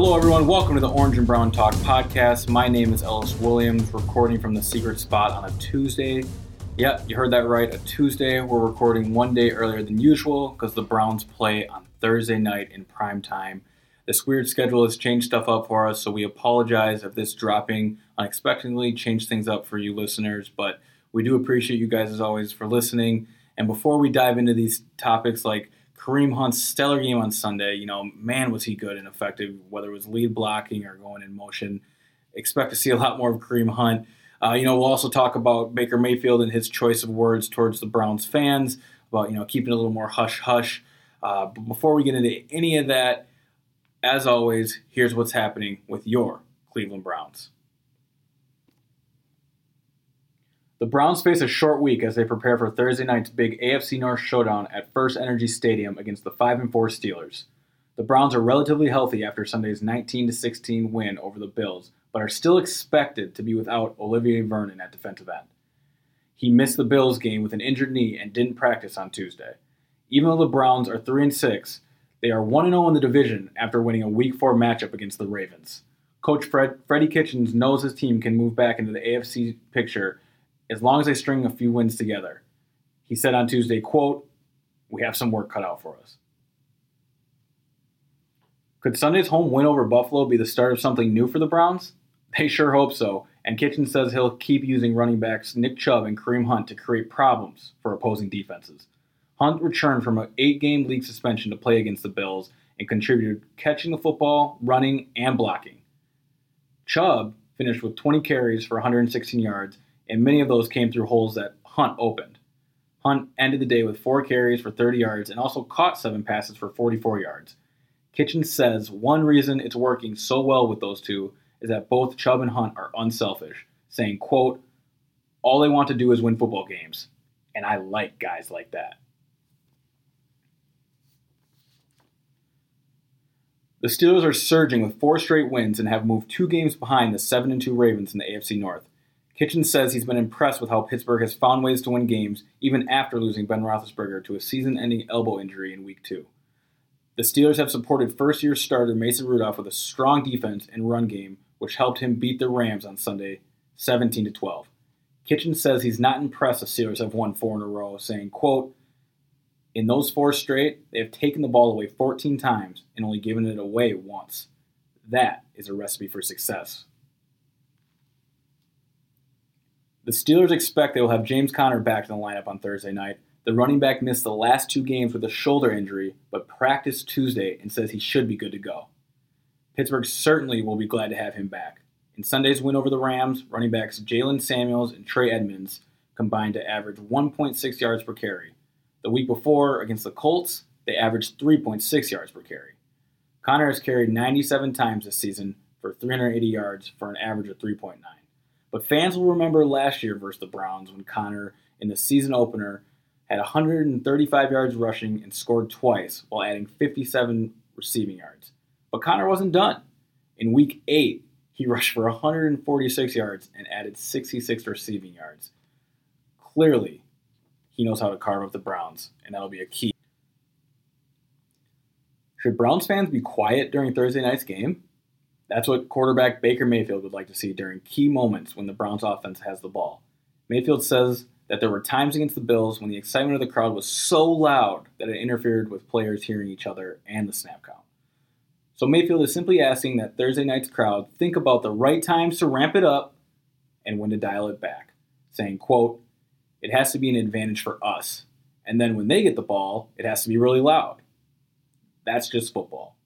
Hello, everyone. Welcome to the Orange and Brown Talk podcast. My name is Ellis Williams, recording from the secret spot on a Tuesday. Yep, you heard that right. A Tuesday. We're recording one day earlier than usual because the Browns play on Thursday night in prime time. This weird schedule has changed stuff up for us, so we apologize if this dropping unexpectedly changed things up for you listeners, but we do appreciate you guys as always for listening. And before we dive into these topics like Kareem Hunt's stellar game on Sunday. You know, man, was he good and effective, whether it was lead blocking or going in motion. Expect to see a lot more of Kareem Hunt. Uh, you know, we'll also talk about Baker Mayfield and his choice of words towards the Browns fans about, you know, keeping a little more hush hush. Uh, but before we get into any of that, as always, here's what's happening with your Cleveland Browns. The Browns face a short week as they prepare for Thursday night's big AFC North showdown at First Energy Stadium against the 5 and 4 Steelers. The Browns are relatively healthy after Sunday's 19 16 win over the Bills, but are still expected to be without Olivier Vernon at defensive end. He missed the Bills game with an injured knee and didn't practice on Tuesday. Even though the Browns are 3 and 6, they are 1 0 in the division after winning a Week 4 matchup against the Ravens. Coach Fred, Freddie Kitchens knows his team can move back into the AFC picture as long as they string a few wins together. He said on Tuesday, quote, we have some work cut out for us. Could Sunday's home win over Buffalo be the start of something new for the Browns? They sure hope so, and Kitchens says he'll keep using running backs Nick Chubb and Kareem Hunt to create problems for opposing defenses. Hunt returned from an eight game league suspension to play against the Bills and contributed catching the football, running, and blocking. Chubb finished with 20 carries for 116 yards and many of those came through holes that Hunt opened. Hunt ended the day with four carries for 30 yards and also caught seven passes for 44 yards. Kitchens says one reason it's working so well with those two is that both Chubb and Hunt are unselfish, saying, quote, all they want to do is win football games, and I like guys like that. The Steelers are surging with four straight wins and have moved two games behind the 7 2 Ravens in the AFC North. Kitchens says he's been impressed with how Pittsburgh has found ways to win games even after losing Ben Roethlisberger to a season-ending elbow injury in Week 2. The Steelers have supported first-year starter Mason Rudolph with a strong defense and run game, which helped him beat the Rams on Sunday 17 to 12. Kitchens says he's not impressed the Steelers have won four in a row, saying, quote, in those four straight, they have taken the ball away 14 times and only given it away once. That is a recipe for success. The Steelers expect they will have James Conner back in the lineup on Thursday night. The running back missed the last two games with a shoulder injury, but practiced Tuesday and says he should be good to go. Pittsburgh certainly will be glad to have him back. In Sunday's win over the Rams, running backs Jaylen Samuels and Trey Edmunds combined to average 1.6 yards per carry. The week before, against the Colts, they averaged 3.6 yards per carry. Conner has carried 97 times this season for 380 yards for an average of 3.9. But fans will remember last year versus the Browns when Conner, in the season opener, had 135 yards rushing and scored twice while adding 57 receiving yards. But Conner wasn't done. In week 8, he rushed for 146 yards and added 66 receiving yards. Clearly, he knows how to carve up the Browns, and that'll be a key. Should Browns fans be quiet during Thursday night's game? That's what quarterback Baker Mayfield would like to see during key moments when the Browns offense has the ball. Mayfield says that there were times against the Bills when the excitement of the crowd was so loud that it interfered with players hearing each other and the snap count. So Mayfield is simply asking that Thursday night's crowd think about the right times to ramp it up and when to dial it back, saying, quote, it has to be an advantage for us. And then when they get the ball, it has to be really loud. That's just football.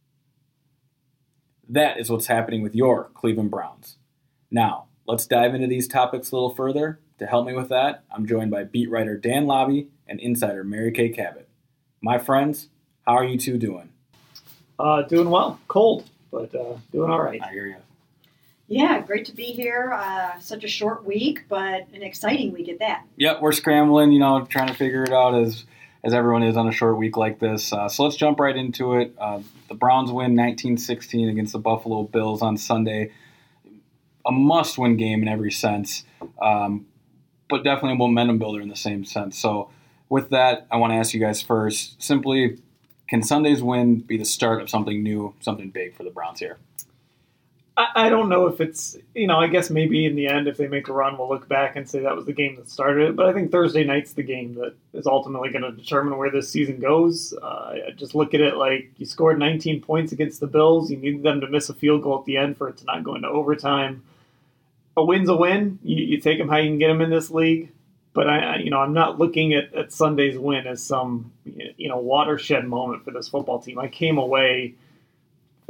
That is what's happening with your Cleveland Browns. Now, let's dive into these topics a little further. To help me with that, I'm joined by beat writer Dan Labbe and insider Mary Kay Cabot. My friends, how are you two doing? Uh, doing well. Cold, but uh, doing all right. I hear you. Yeah, great to be here. Uh, such a short week, but an exciting week at that. Yep, we're scrambling, you know, trying to figure it out as as everyone is on a short week like this. Uh, so let's jump right into it. Uh, the Browns win 19-16 against the Buffalo Bills on Sunday. A must-win game in every sense, um, but definitely a momentum builder in the same sense. So with that, I want to ask you guys first, simply, can Sunday's win be the start of something new, something big for the Browns here? I, don't know if it's, you know, I guess maybe in the end, if they make a run, we'll look back and say that was the game that started it. But I think Thursday night's the game that is ultimately going to determine where this season goes. Uh, just look at it like you scored 19 points against the Bills. You needed them to miss a field goal at the end for it to not go into overtime. A win's a win. You, you take them how you can get them in this league. But I, you know, I'm not looking at, at Sunday's win as some, you know, watershed moment for this football team. I came away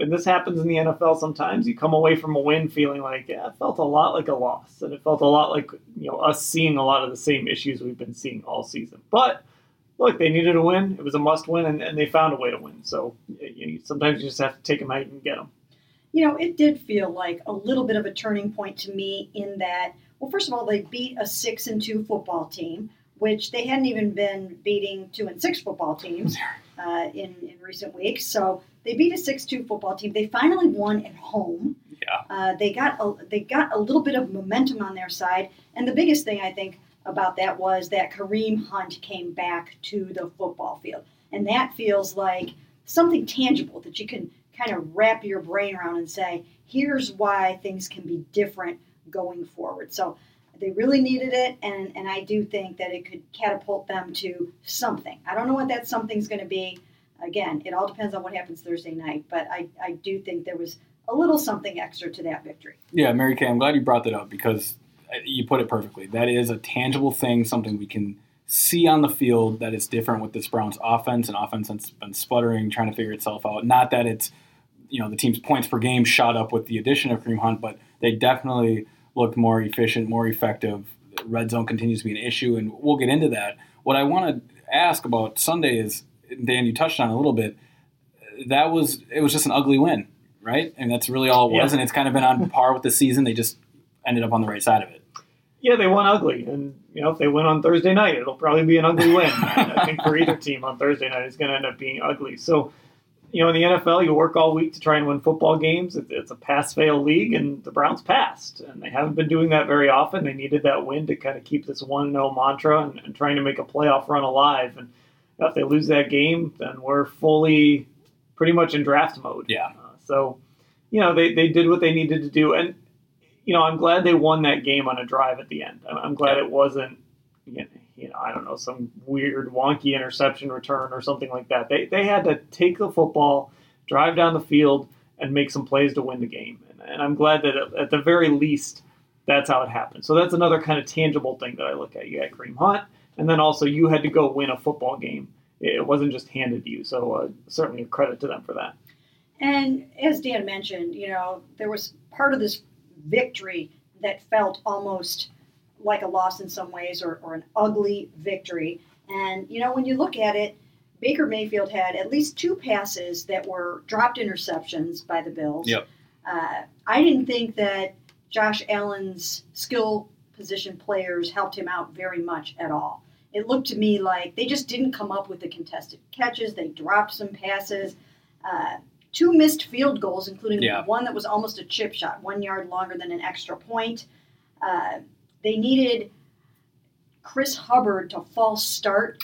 and this happens in the NFL sometimes. You come away from a win feeling like, yeah, it felt a lot like a loss, and it felt a lot like you know us seeing a lot of the same issues we've been seeing all season. But look, they needed a win. It was a must win, and, and they found a way to win. So you know, sometimes you just have to take them out and get them. You know, it did feel like a little bit of a turning point to me in that. Well, first of all, they beat a six and two football team, which they hadn't even been beating two and six football teams uh, in in recent weeks. So they beat a six-two football team. They finally won at home. Yeah. Uh, they got a, they got a little bit of momentum on their side, and the biggest thing I think about that was that Kareem Hunt came back to the football field, and that feels like something tangible that you can kind of wrap your brain around and say, here's why things can be different going forward. So they really needed it, and, and I do think that it could catapult them to something. I don't know what that something's going to be again, it all depends on what happens Thursday night, but I, I do think there was a little something extra to that victory. Yeah, Mary Kay, I'm glad you brought that up because uh, you put it perfectly. That is a tangible thing, something we can see on the field that is different with this Browns offense, and offense that's been sputtering, trying to figure itself out. Not that it's, you know, the team's points per game shot up with the addition of Kareem Hunt, but they definitely looked more efficient, more effective. Red zone continues to be an issue, and we'll get into that. What I want to ask about Sunday is Dan, you touched on a little bit. That was it was just an ugly win, right? And that's really all it was. Yeah. And it's kind of been on par with the season. They just ended up on the right side of it. Yeah, they won ugly, and you know if they win on Thursday night, it'll probably be an ugly win. I think for either team on Thursday night, it's going to end up being ugly. So, you know, in the NFL, you work all week to try and win football games. It's a pass-fail league, and the Browns passed, and they haven't been doing that very often. They needed that win to kind of keep this one-zero mantra and, and trying to make a playoff run alive. And if they lose that game, then we're fully pretty much in draft mode. Yeah. Uh, so, you know, they, they did what they needed to do. And, you know, I'm glad they won that game on a drive at the end. I'm, I'm glad yeah. it wasn't, you know, I don't know, some weird, wonky interception return or something like that. They, they had to take the football, drive down the field, and make some plays to win the game. And, and I'm glad that at the very least, that's how it happened. So that's another kind of tangible thing that I look at. You got Kareem Hunt and then also you had to go win a football game. It wasn't just handed to you. So uh, certainly a credit to them for that. And as Dan mentioned, you know, there was part of this victory that felt almost like a loss in some ways or, or an ugly victory. And, you know, when you look at it, Baker Mayfield had at least two passes that were dropped interceptions by the Bills. Yep. Uh, I didn't think that Josh Allen's skill position players helped him out very much at all. It looked to me like they just didn't come up with the contested catches. They dropped some passes. Uh, two missed field goals, including yeah. one that was almost a chip shot, one yard longer than an extra point. Uh, they needed Chris Hubbard to false start.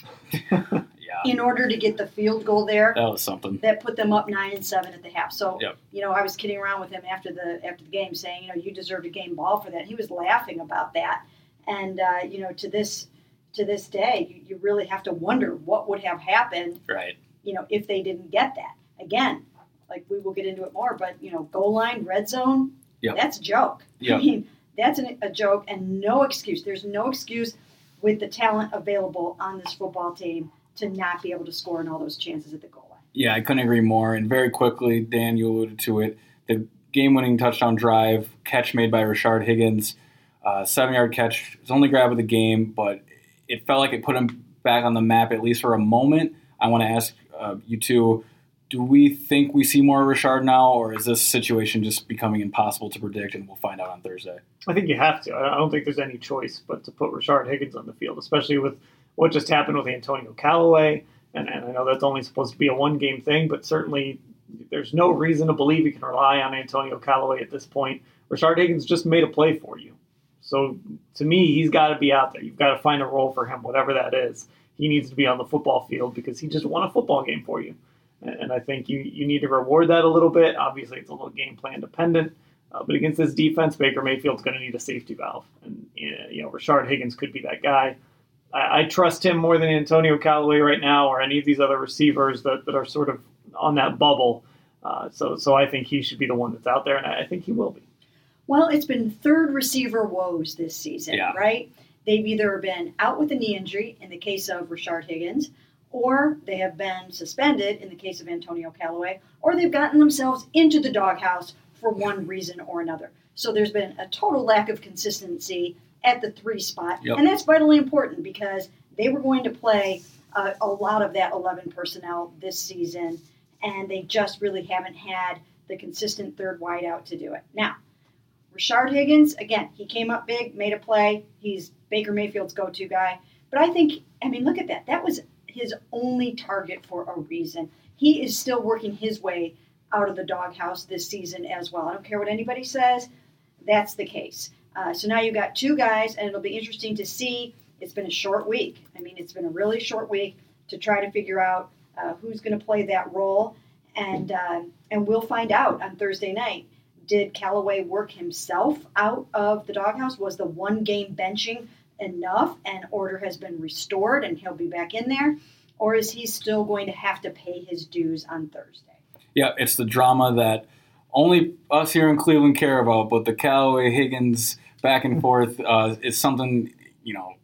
in order to get the field goal there. That was something. That put them up nine and seven at the half. So yep. you know, I was kidding around with him after the after the game, saying, you know, you deserved a game ball for that. He was laughing about that, and uh, you know, to this to this day, you, you really have to wonder what would have happened. Right. You know, if they didn't get that again. like we will get into it more, but you know, goal line, red zone, Yep. that's a joke. Yep. I mean, that's an, a joke and no excuse. There's no excuse with the talent available on this football team to not be able to score in all those chances at the goal line. Yeah, I couldn't agree more. And very quickly, Dan, you alluded to it. The game-winning touchdown drive catch made by Rashard Higgins, uh, seven-yard catch. His only grab of the game, but it felt like it put him back on the map at least for a moment. I want to ask uh, you two: Do we think we see more Rashard now, or is this situation just becoming impossible to predict, and we'll find out on Thursday? I think you have to. I don't think there's any choice but to put Rashard Higgins on the field, especially with what just happened with Antonio Callaway. And, and I know that's only supposed to be a one game thing, but certainly there's no reason to believe you can rely on Antonio Callaway at this point. Rashard Higgins just made a play for you. So to me, he's got to be out there. You've got to find a role for him, whatever that is. He needs to be on the football field because he just won a football game for you. And, I think you, you need to reward that a little bit. Obviously, it's a little game plan dependent. Uh, but against this defense, Baker Mayfield's going to need a safety valve. And, you know, Rashard Higgins could be that guy. I, I trust him more than Antonio Callaway right now or any of these other receivers that, that are sort of on that bubble. Uh, so, so I think he should be the one that's out there, and I, I think he will be. Well, it's been third receiver woes this season, Yeah. right? They've either been out with a knee injury in the case of Rashard Higgins, or they have been suspended in the case of Antonio Callaway, or they've gotten themselves into the doghouse for one reason or another. So there's been a total lack of consistency at the three spot, Yep. and that's vitally important because they were going to play uh, a lot of that 11 personnel this season, and they just really haven't had the consistent third wideout to do it. Now, Rashard Higgins, again, he came up big, made a play. He's Baker Mayfield's go to guy. But I think, I mean, look at that. That was his only target for a reason. He is still working his way out of the doghouse this season as well. I don't care what anybody says, that's the case. Uh, so now you've got two guys, and it'll be interesting to see. It's been a short week. I mean, it's been a really short week to try to figure out uh, who's going to play that role, and uh, and we'll find out on Thursday night. Did Callaway work himself out of the doghouse? Was the one game benching enough, and order has been restored, and he'll be back in there, or is he still going to have to pay his dues on Thursday? Yeah, it's the drama that only us here in Cleveland care about, but the Callaway Higgins back and forth uh, is something you know.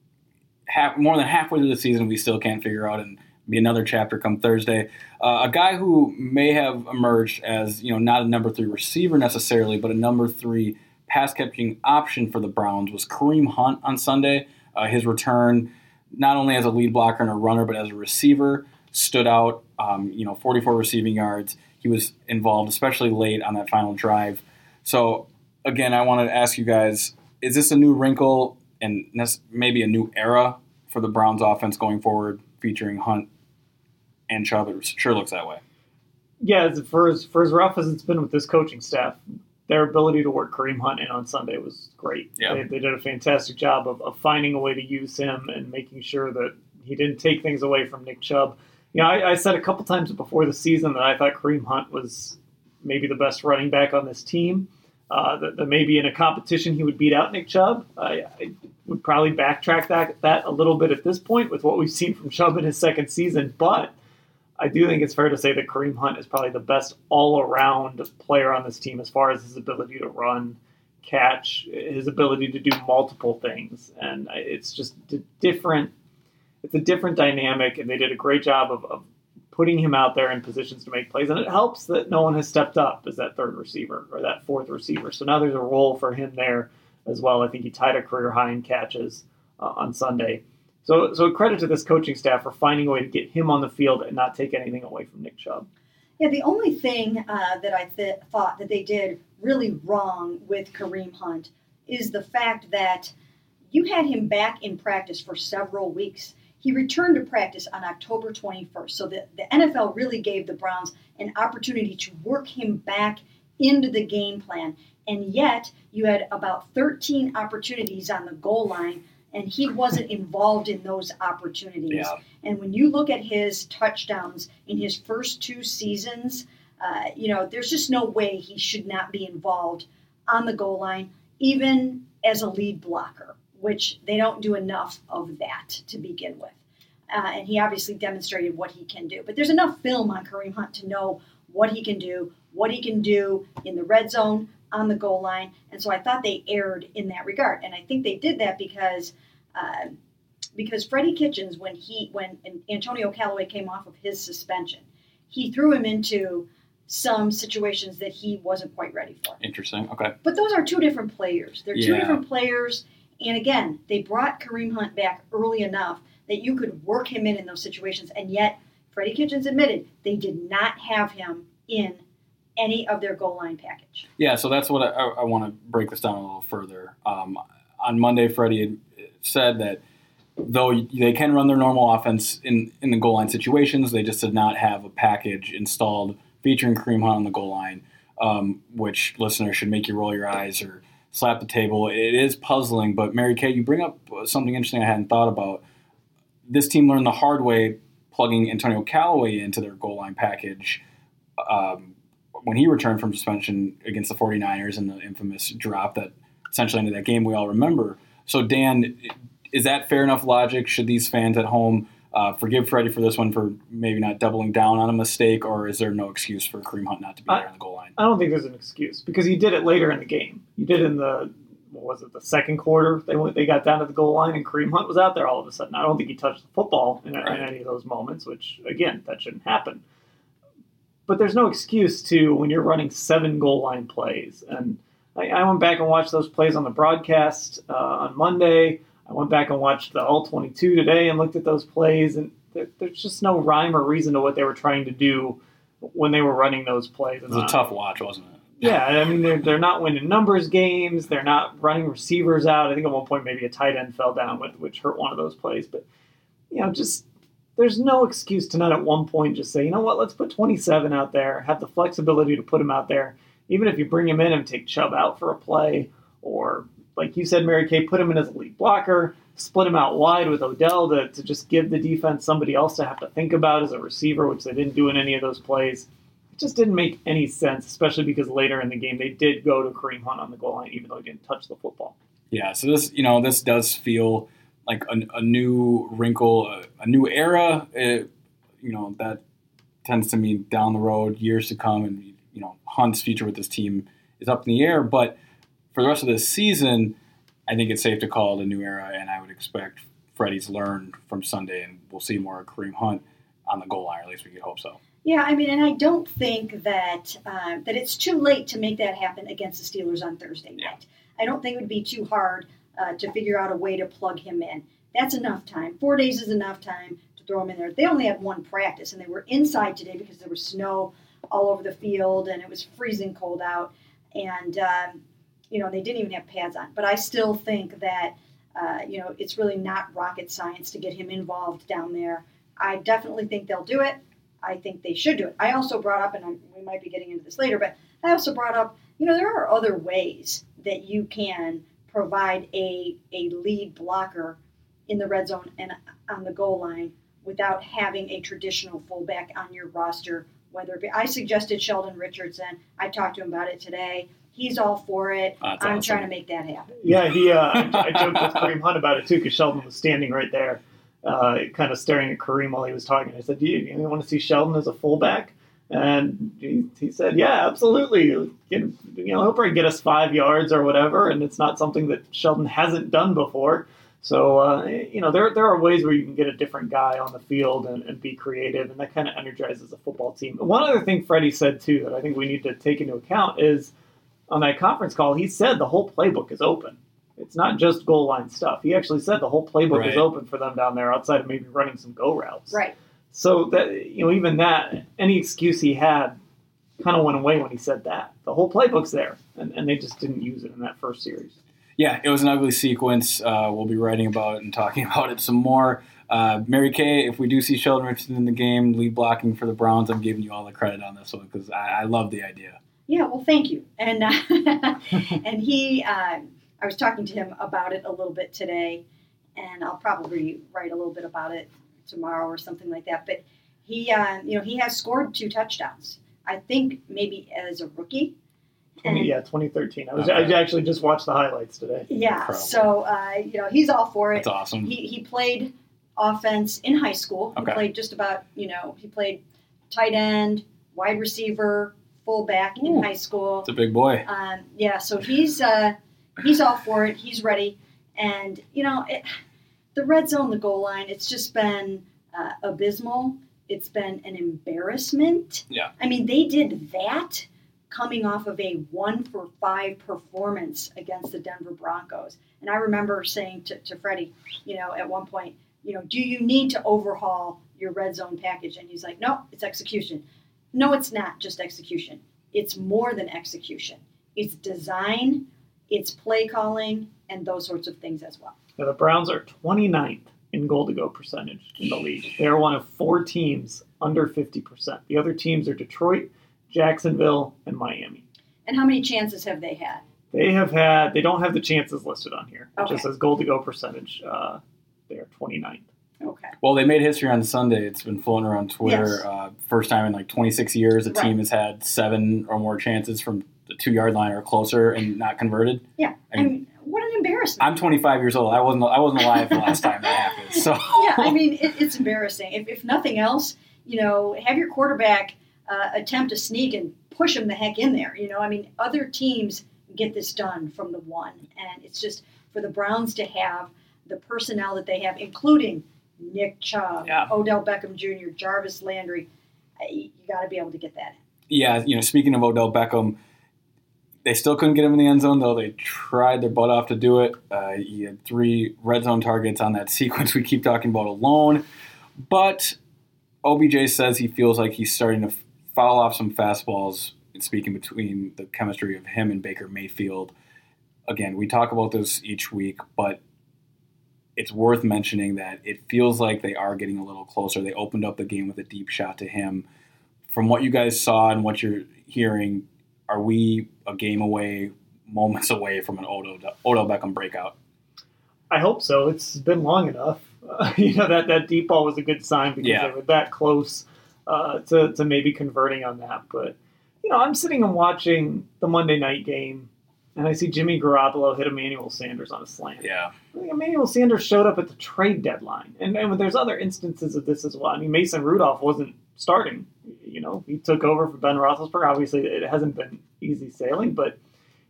Half, more than halfway through the season, we still can't figure out, and be another chapter come Thursday. Uh, a guy who may have emerged as you know not a number three receiver necessarily, but a number three pass catching option for the Browns was Kareem Hunt on Sunday. Uh, his return, not only as a lead blocker and a runner, but as a receiver, stood out. Um, you know, 44 receiving yards. He was involved, especially late on that final drive. So again, I wanted to ask you guys: Is this a new wrinkle and maybe a new era for the Browns offense going forward, featuring Hunt and Chubb? It sure looks that way. Yeah, for as for as rough as it's been with this coaching staff, their ability to work Kareem Hunt in on Sunday was great. Yeah. They, they did a fantastic job of, of finding a way to use him and making sure that he didn't take things away from Nick Chubb. Know, I, I said a couple times before the season that I thought Kareem Hunt was maybe the best running back on this team. Uh, that, that maybe in a competition he would beat out Nick Chubb. I, I would probably backtrack that that a little bit at this point with what we've seen from Chubb in his second season, but I do think it's fair to say that Kareem Hunt is probably the best all around player on this team as far as his ability to run, catch, his ability to do multiple things. And it's just different it's a different dynamic and they did a great job of, of putting him out there in positions to make plays. And it helps that no one has stepped up as that third receiver or that fourth receiver. So now there's a role for him there as well. I think he tied a career high in catches uh, on Sunday. So, so credit to this coaching staff for finding a way to get him on the field and not take anything away from Nick Chubb. Yeah, the only thing uh, that I th- thought that they did really wrong with Kareem Hunt is the fact that you had him back in practice for several weeks. He returned to practice on October 21st, so the, the NFL really gave the Browns an opportunity to work him back into the game plan. And yet, you had about 13 opportunities on the goal line, and he wasn't involved in those opportunities. Yeah. And when you look at his touchdowns in his first two seasons, uh, you know, there's just no way he should not be involved on the goal line, even as a lead blocker, which they don't do enough of that to begin with. Uh, and he obviously demonstrated what he can do. But there's enough film on Kareem Hunt to know what he can do, what he can do in the red zone, on the goal line. And so I thought they erred in that regard. And I think they did that because uh, because Freddie Kitchens, when he when Antonio Callaway came off of his suspension, he threw him into some situations that he wasn't quite ready for. Interesting. Okay. But those are two different players. They're two different players. And again, they brought Kareem Hunt back early enough that you could work him in in those situations. And yet, Freddie Kitchens admitted they did not have him in any of their goal line package. Yeah, so that's what I, I, I want to break this down a little further. Um, on Monday, Freddie said that though they can run their normal offense in, in the goal line situations, they just did not have a package installed featuring Kareem Hunt on the goal line, um, which listeners should make you roll your eyes or slap the table. It is puzzling, but Mary Kay, you bring up something interesting I hadn't thought about. This team learned the hard way plugging Antonio Callaway into their goal line package. Um, when he returned from suspension against the 49ers and the infamous drop that essentially ended that game we all remember. So, Dan, is that fair enough logic? Should these fans at home uh, forgive Freddie for this one for maybe not doubling down on a mistake, or is there no excuse for Kareem Hunt not to be I- there on the goal line? I don't think there's an excuse because he did it later in the game. He did it in the what was it the second quarter? They went they got down to the goal line and Kareem Hunt was out there all of a sudden. I don't think he touched the football in, Right. in any of those moments, which again that shouldn't happen. But there's no excuse to when you're running seven goal line plays. And I, I went back and watched those plays on the broadcast uh, on Monday. I went back and watched the All 22 today and looked at those plays, and there, there's just no rhyme or reason to what they were trying to do when they were running those plays. It was a uh, tough watch, wasn't it? Yeah, I mean they're they're not winning numbers games. They're not running receivers out. I think at one point maybe a tight end fell down with which hurt one of those plays. But you know, just there's no excuse to not at one point just say, you know what, let's put 27 out there, have the flexibility to put him out there, even if you bring him in and take Chubb out for a play, or like you said, Mary Kay, put him in as a lead blocker, split him out wide with Odell to, to just give the defense somebody else to have to think about as a receiver, which they didn't do in any of those plays. It just didn't make any sense, especially because later in the game they did go to Kareem Hunt on the goal line, even though he didn't touch the football. Yeah, so this, you know, this does feel like a, a new wrinkle, a, a new era. It, you know, that tends to mean down the road, years to come, and you know, Hunt's future with this team is up in the air. But for the rest of this season, I think it's safe to call it a new era, and I would expect Freddie's learned from Sunday, and we'll see more of Kareem Hunt on the goal line, at least we could hope so. Yeah, I mean, and I don't think that uh, that it's too late to make that happen against the Steelers on Thursday night. Yeah. I don't think it would be too hard uh, to figure out a way to plug him in. That's enough time. Four days is enough time to throw him in there. They only had one practice, and they were inside today because there was snow all over the field and it was freezing cold out, and um, you know they didn't even have pads on. But I still think that uh, you know it's really not rocket science to get him involved down there. I definitely think they'll do it. I think they should do it. I also brought up, and I'm, we might be getting into this later, but I also brought up, you know, there are other ways that you can provide a a lead blocker in the red zone and on the goal line without having a traditional fullback on your roster. Whether it be, I suggested Sheldon Richardson. I talked to him about it today. He's all for it. That's I'm awesome. trying to make that happen. Yeah, he. Uh, I, I joked with Kareem Hunt about it too because Sheldon was standing right there, uh, kind of staring at Kareem while he was talking. I said, "Do you, you want to see Sheldon as a fullback?" And he, he said, "Yeah, absolutely. Get, you know, he'll probably get us five yards or whatever." And it's not something that Sheldon hasn't done before. So uh, you know, there there are ways where you can get a different guy on the field and, and be creative, and that kind of energizes a football team. One other thing Freddie said too that I think we need to take into account is on that conference call, he said the whole playbook is open. It's not just goal line stuff. He actually said the whole playbook Right. is open for them down there, outside of maybe running some go routes. Right. So that you know, even that, any excuse he had, kind of went away when he said that. The whole playbook's there, and, and they just didn't use it in that first series. Yeah, it was an ugly sequence. Uh, we'll be writing about it and talking about it some more. Uh, Mary Kay, if we do see Sheldon Richardson in the game, lead blocking for the Browns, I'm giving you all the credit on this one because I, I love the idea. Yeah, well, thank you. And uh, and he, uh, I was talking to him about it a little bit today, and I'll probably write a little bit about it tomorrow or something like that. But he, uh, you know, he has scored two touchdowns. I think maybe as a rookie. 20, And- yeah, 2013. I was Okay. I actually just watched the highlights today. Yeah. Incredible. So uh, you know, he's all for it. That's awesome. He he played offense in high school. He played just about you know he played tight end, wide receiver, fullback in high school. It's a big boy. Um, yeah, so he's uh, he's all for it. He's ready, and you know, it, the red zone, the goal line, it's just been uh, abysmal. It's been an embarrassment. Yeah. I mean, they did that coming off of a one for five performance against the Denver Broncos, and I remember saying to, to Freddie, you know, at one point, you know, do you need to overhaul your red zone package? And he's like, no, it's execution. No, it's not just execution. It's more than execution. It's design, it's play calling, and those sorts of things as well. Now, the Browns are 29th in goal to go percentage in the league. They are one of four teams under 50%. The other teams are Detroit, Jacksonville, and Miami. And how many chances have they had? They have had, they don't have the chances listed on here. It Okay. just says goal to go percentage. Uh, they are 29th. Okay. Well, they made history on Sunday. It's been floating around Twitter. Yes. Uh, first time in like 26 years, a Right. team has had seven or more chances from the two yard line or closer and not converted. Yeah. I mean, what an embarrassment. I'm 25 years old. I wasn't. I wasn't alive the last time that happened. So yeah, I mean, it, it's embarrassing. If, if nothing else, you know, have your quarterback uh, attempt to sneak and push him the heck in there. You know, I mean, other teams get this done from the one, and it's just for the Browns to have the personnel that they have, including Nick Chubb, Yeah. Odell Beckham Jr., Jarvis Landry. You got to be able to get that. in. yeah, you know, speaking of Odell Beckham, they still couldn't get him in the end zone though. They tried their butt off to do it. Uh, he had three red zone targets on that sequence we keep talking about alone, but OBJ says he feels like he's starting to foul off some fastballs. Speaking between the chemistry of him and Baker Mayfield, again, we talk about this each week, but it's worth mentioning that it feels like they are getting a little closer. They opened up the game with a deep shot to him. From what you guys saw and what you're hearing, are we a game away, moments away from an Odell, Odell Beckham breakout? I hope so. It's been long enough. Uh, you know that that deep ball was a good sign because Yeah. they were that close uh, to to maybe converting on that. But you know, I'm sitting and watching the Monday night game, and I see Jimmy Garoppolo hit Emmanuel Sanders on a slant. Yeah. I think Emmanuel Sanders showed up at the trade deadline, and and there's other instances of this as well. I mean, Mason Rudolph wasn't starting. You know, he took over for Ben Roethlisberger. Obviously, it hasn't been easy sailing, but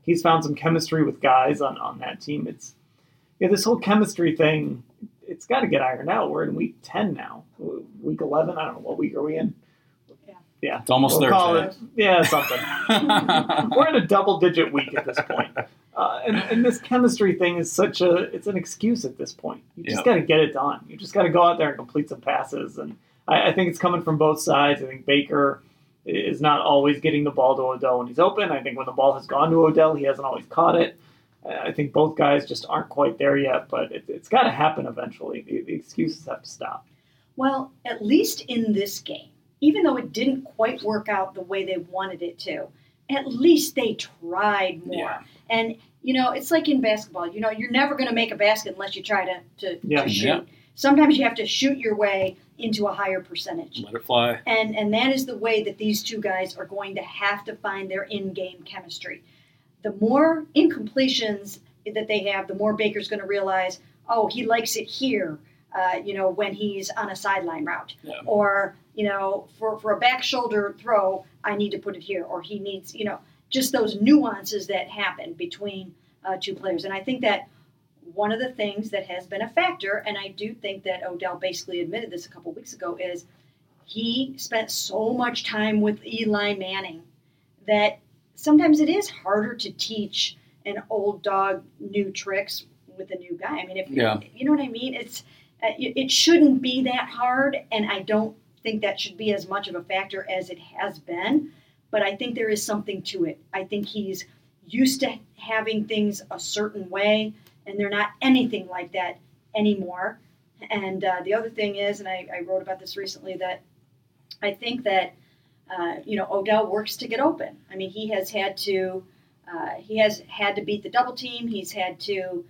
he's found some chemistry with guys on on that team. It's yeah, this whole chemistry thing. It's got to get ironed out. We're in week ten now. Week eleven. I don't know what week are we in. Yeah. Yeah, It's almost we'll call Thursday. it. Yeah, something we're in a double digit week at this point. Uh, and, and this chemistry thing is such a it's an excuse at this point you just Yeah. got to get it done you just got to go out there and complete some passes and I, I think it's coming from both sides i think baker is not always getting the ball to odell when he's open i think when the ball has gone to odell he hasn't always caught it i think both guys just aren't quite there yet but it, it's got to happen eventually the, the excuses have to stop Well, at least in this game, even though it didn't quite work out the way they wanted it to, at least they tried more. Yeah. And you know, it's like in basketball. You know, you're never going to make a basket unless you try to to, Yeah. to shoot. Yeah. Sometimes you have to shoot your way into a higher percentage. Let it fly. And and that is the way that these two guys are going to have to find their in-game chemistry. The more incompletions that they have, the more Baker's going to realize, oh, he likes it here. Uh, you know, when he's on a sideline route, Yeah. or you know, for for a back shoulder throw, I need to put it here, or he needs, you know, just those nuances that happen between uh, two players. And I think that one of the things that has been a factor, and I do think that Odell basically admitted this a couple weeks ago, is he spent so much time with Eli Manning that sometimes it is harder to teach an old dog new tricks with a new guy. I mean, if Yeah. you know what I mean, it's uh, it shouldn't be that hard, and I don't think that should be as much of a factor as it has been. But I think there is something to it. I think he's used to having things a certain way, and they're not anything like that anymore. And uh, the other thing is, and I, I wrote about this recently, that I think that uh, you know Odell works to get open. I mean, he has had to uh, he has had to beat the double team. He's had to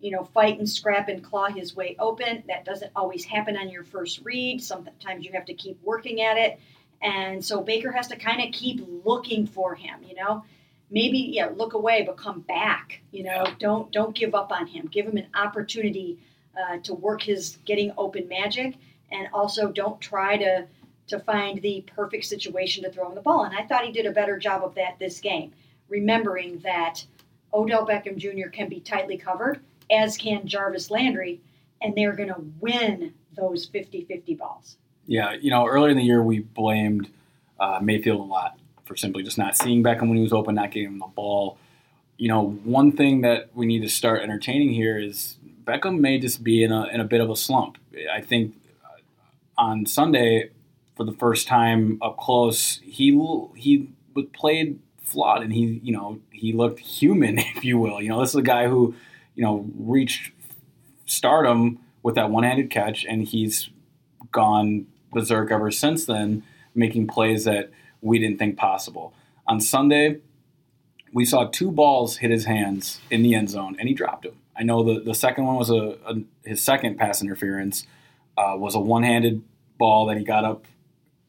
you know fight and scrap and claw his way open. That doesn't always happen on your first read. Sometimes you have to keep working at it. And so Baker has to kind of keep looking for him, you know. Maybe yeah, look away, but come back. You know, don't don't give up on him. Give him an opportunity uh, to work his getting open magic, and also don't try to to find the perfect situation to throw him the ball. And I thought he did a better job of that this game, remembering that Odell Beckham Jr. can be tightly covered, as can Jarvis Landry, and they're going to win those 50 50 balls. Yeah, you know, earlier in the year, we blamed uh, Mayfield a lot for simply just not seeing Beckham when he was open, not getting him the ball. You know, one thing that we need to start entertaining here is Beckham may just be in a, in a bit of a slump. I think uh, on Sunday, for the first time up close, he he played flawed and he you know he looked human, if you will. You know, this is a guy who you know reached stardom with that one-handed catch, and he's gone berserk ever since then, making plays that we didn't think possible. On Sunday, we saw two balls hit his hands in the end zone, and he dropped them. I know the, the second one was a, a his second pass interference uh, was a one-handed ball that he got up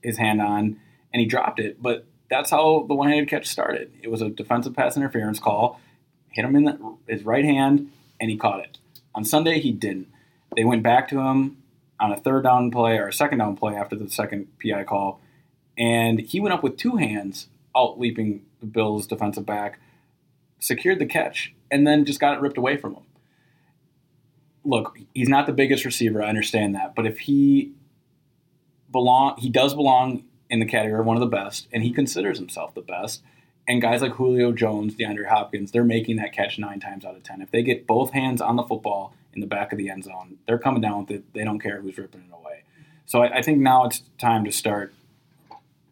his hand on, and he dropped it. But that's how the one-handed catch started. It was a defensive pass interference call, hit him in the, his right hand, and he caught it. On Sunday, he didn't. They went back to him on a third down play or a second down play after the second PI call, and he went up with two hands, out leaping the Bills' defensive back, secured the catch, and then just got it ripped away from him. Look, he's not the biggest receiver. I understand that, but if he belong, he does belong in the category of one of the best, and he considers himself the best. And guys like Julio Jones, DeAndre Hopkins, they're making that catch nine times out of ten. If they get both hands on the football in the back of the end zone. They're coming down with it. They don't care who's ripping it away. So I, I think now it's time to start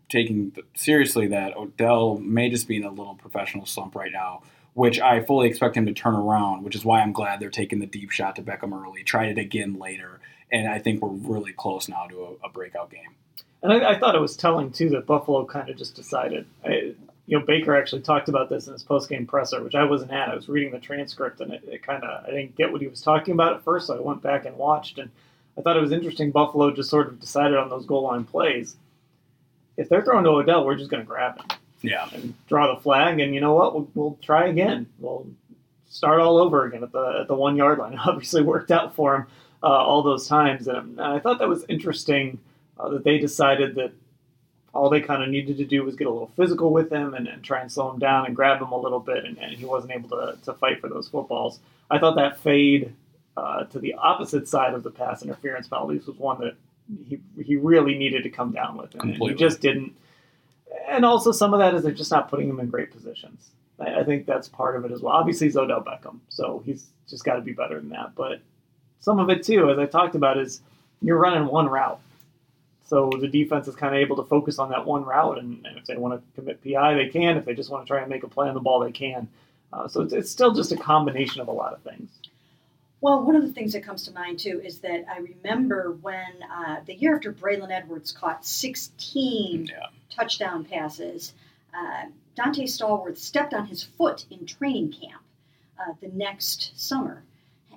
taking seriously that Odell may just be in a little professional slump right now, which I fully expect him to turn around, which is why I'm glad they're taking the deep shot to Beckham early, try it again later. And I think we're really close now to a, a breakout game. And I, I, thought it was telling, too, that Buffalo kind of just decided. I, you know, Baker actually talked about this in his post-game presser, which I wasn't at. I was reading the transcript, and it, it kind of I didn't get what he was talking about at first, so I went back and watched, and I thought it was interesting. Buffalo just sort of decided on those goal line plays. If they're throwing to Odell, we're just going to grab him, yeah, and draw the flag, and you know what? We'll, we'll try again. We'll start all over again at the at the one yard line. It obviously worked out for him uh, all those times, and I thought that was interesting uh, that they decided that all they kind of needed to do was get a little physical with him and, and try and slow him down and grab him a little bit, and, and, he wasn't able to, to fight for those footballs. I thought that fade uh, to the opposite side of the pass interference penalties was one that he, he really needed to come down with, and, and he just didn't. And also, some of that is they're just not putting him in great positions. I, I think that's part of it as well. Obviously, he's Odell Beckham, so he's just got to be better than that. But some of it, too, as I talked about, is you're running one route so the defense is kind of able to focus on that one route, and, and if they want to commit PI, they can. If they just want to try and make a play on the ball, they can. Uh, so it's, it's still just a combination of a lot of things. Well, one of the things that comes to mind too is that I remember when uh, the year after Braylon Edwards caught 16 yeah. touchdown passes, uh, Donté Stallworth stepped on his foot in training camp uh, the next summer,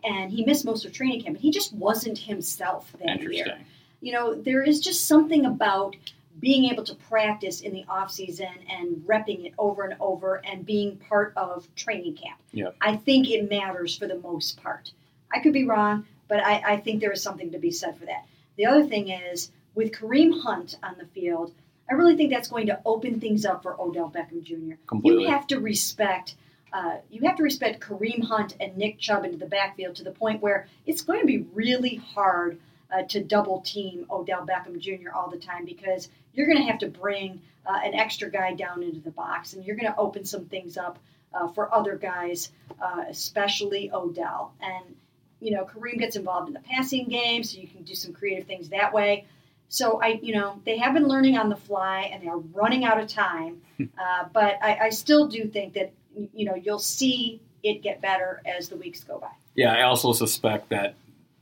and he missed most of training camp. But he just wasn't himself that year you know, there is just something about being able to practice in the off season and repping it over and over and being part of training camp. Yep. I think it matters for the most part. I could be wrong, but I, I think there is something to be said for that. The other thing is with Kareem Hunt on the field, I really think that's going to open things up for Odell Beckham Jr. Completely. You have to respect. Uh, you have to respect Kareem Hunt and Nick Chubb into the backfield to the point where it's going to be really hard uh, to double team Odell Beckham Jr. all the time because you're going to have to bring uh, an extra guy down into the box and you're going to open some things up uh, for other guys, uh, especially Odell. And, you know, Kareem gets involved in the passing game, so you can do some creative things that way. So I, you know, they have been learning on the fly and they're running out of time. Uh, but I, I still do think that, you know, you'll see it get better as the weeks go by. Yeah, I also suspect that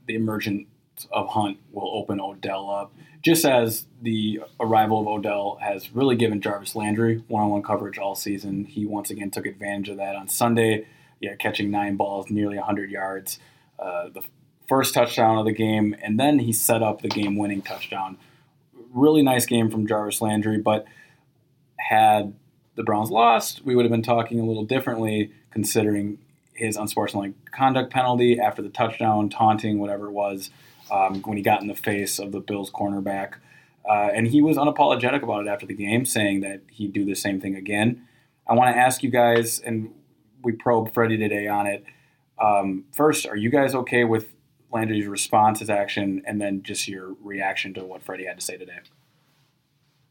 the emergent of Hunt will open Odell up. Just as the arrival of Odell has really given Jarvis Landry one-on-one coverage all season, he once again took advantage of that on Sunday. Yeah, catching nine balls, nearly 100 yards, uh, the first touchdown of the game, and then he set up the game-winning touchdown. Really nice game from Jarvis Landry, but had the Browns lost, we would have been talking a little differently, considering his unsportsmanlike conduct penalty after the touchdown, taunting, whatever it was um, when he got in the face of the Bills cornerback. Uh, and he was unapologetic about it after the game, saying that he'd do the same thing again. I want to ask you guys, and we probed Freddie today on it. Um, first, are you guys okay with Landry's response, his action, and then just your reaction to what Freddie had to say today?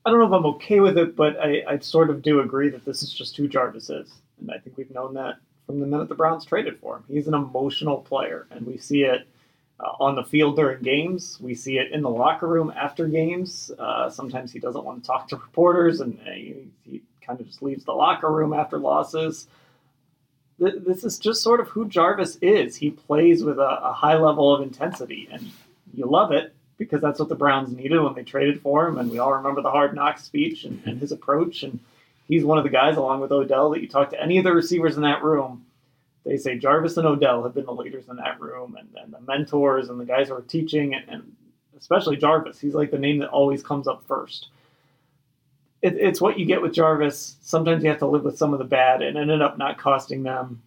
I don't know if I'm okay with it, but I, I sort of do agree that this is just who Jarvis is. And I think we've known that from the minute the Browns traded for him. He's an emotional player, and we see it uh, on the field during games. We see it in the locker room after games. Uh, sometimes he doesn't want to talk to reporters, and uh, he, he kind of just leaves the locker room after losses. Th- this is just sort of who Jarvis is. He plays with a, a high level of intensity, and you love it because that's what the Browns needed when they traded for him. And we all remember the hard knock speech and, and his approach. And he's one of the guys, along with Odell, that you talk to any of the receivers in that room. They say Jarvis and Odell have been the leaders in that room and, and the mentors and the guys who are teaching, and, and, especially Jarvis. He's like the name that always comes up first. It, it's what you get with Jarvis. Sometimes you have to live with some of the bad, and ended up not costing them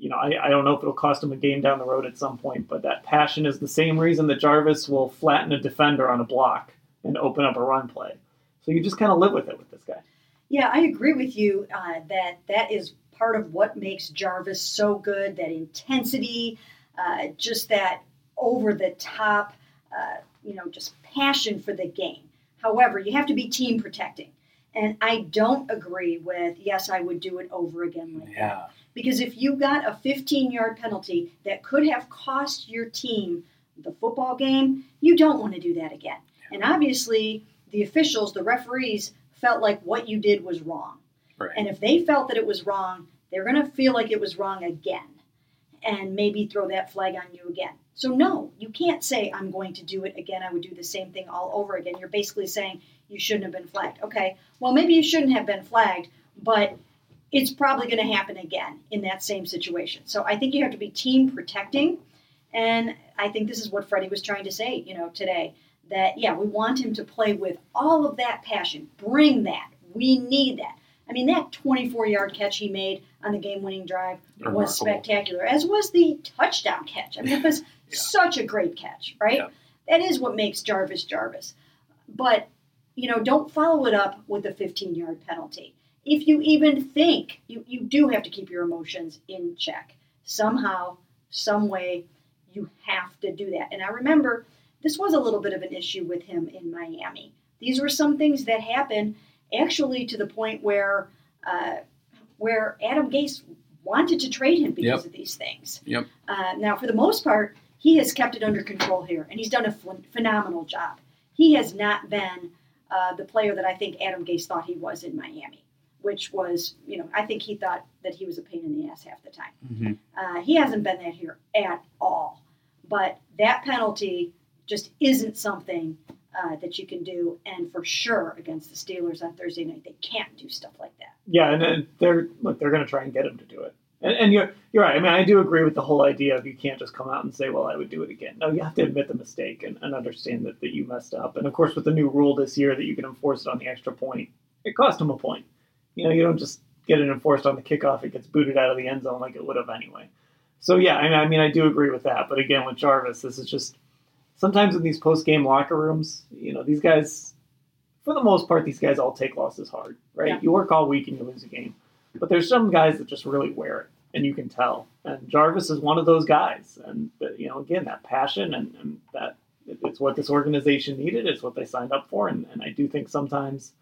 you know, I, I don't know if it'll cost him a game down the road at some point, but that passion is the same reason that Jarvis will flatten a defender on a block and open up a run play. So you just kind of live with it with this guy. Yeah, I agree with you uh, that that is part of what makes Jarvis so good. That intensity, uh, just that over the top, uh, you know, just passion for the game. However, you have to be team protecting. And I don't agree with, yes, I would do it over again like Yeah. that. Because if you got a 15 yard penalty that could have cost your team the football game, you don't want to do that again. And obviously, the officials, the referees, felt like what you did was wrong. Right. And if they felt that it was wrong, they're going to feel like it was wrong again and maybe throw that flag on you again. So, no, you can't say, I'm going to do it again. I would do the same thing all over again. You're basically saying you shouldn't have been flagged. Okay, well, maybe you shouldn't have been flagged, but it's probably going to happen again in that same situation. So, I think you have to be team protecting. And I think this is what Freddie was trying to say, you know, today that, yeah, we want him to play with all of that passion. Bring that. We need that. I mean, that 24 yard catch he made on the game winning drive was spectacular, as was the touchdown catch. I mean, it was Yeah. such a great catch, right? Yeah. That is what makes Jarvis Jarvis. But, you know, don't follow it up with a 15 yard penalty. If you even think, you, you do have to keep your emotions in check. Somehow, some way, you have to do that. And I remember this was a little bit of an issue with him in Miami. These were some things that happened actually to the point where uh, where Adam Gase wanted to trade him because Yep. of these things. Yep. Uh, now, for the most part, he has kept it under control here, and he's done a ph- phenomenal job. He has not been uh, the player that I think Adam Gase thought he was in Miami, which was, you know, I think he thought that he was a pain in the ass half the time. Mhm. Uh, he hasn't been that here at all. But that penalty just isn't something uh, that you can do. And for sure, against the Steelers on Thursday night, they can't do stuff like that. Yeah, and then they're look, they're going to try and get him to do it. And, and you're you're right. I mean, I do agree with the whole idea of you can't just come out and say, "Well, I would do it again." No, you have to admit the mistake and, and understand that, that you messed up. And of course, with the new rule this year that you can enforce it on the extra point, it cost him a point. You know, you don't just get it enforced on the kickoff; it gets booted out of the end zone like it would have anyway. So yeah, I mean, I do agree with that. But again, with Jarvis, this is just sometimes in these post game locker rooms, you know, these guys, for the most part, these guys all take losses hard, right? Yeah. You work all week and you lose a game. But there's some guys that just really wear it, and you can tell. And Jarvis is one of those guys. And, you know, again, that passion and, and that it's what this organization needed, it's what they signed up for. And, and I do think sometimes,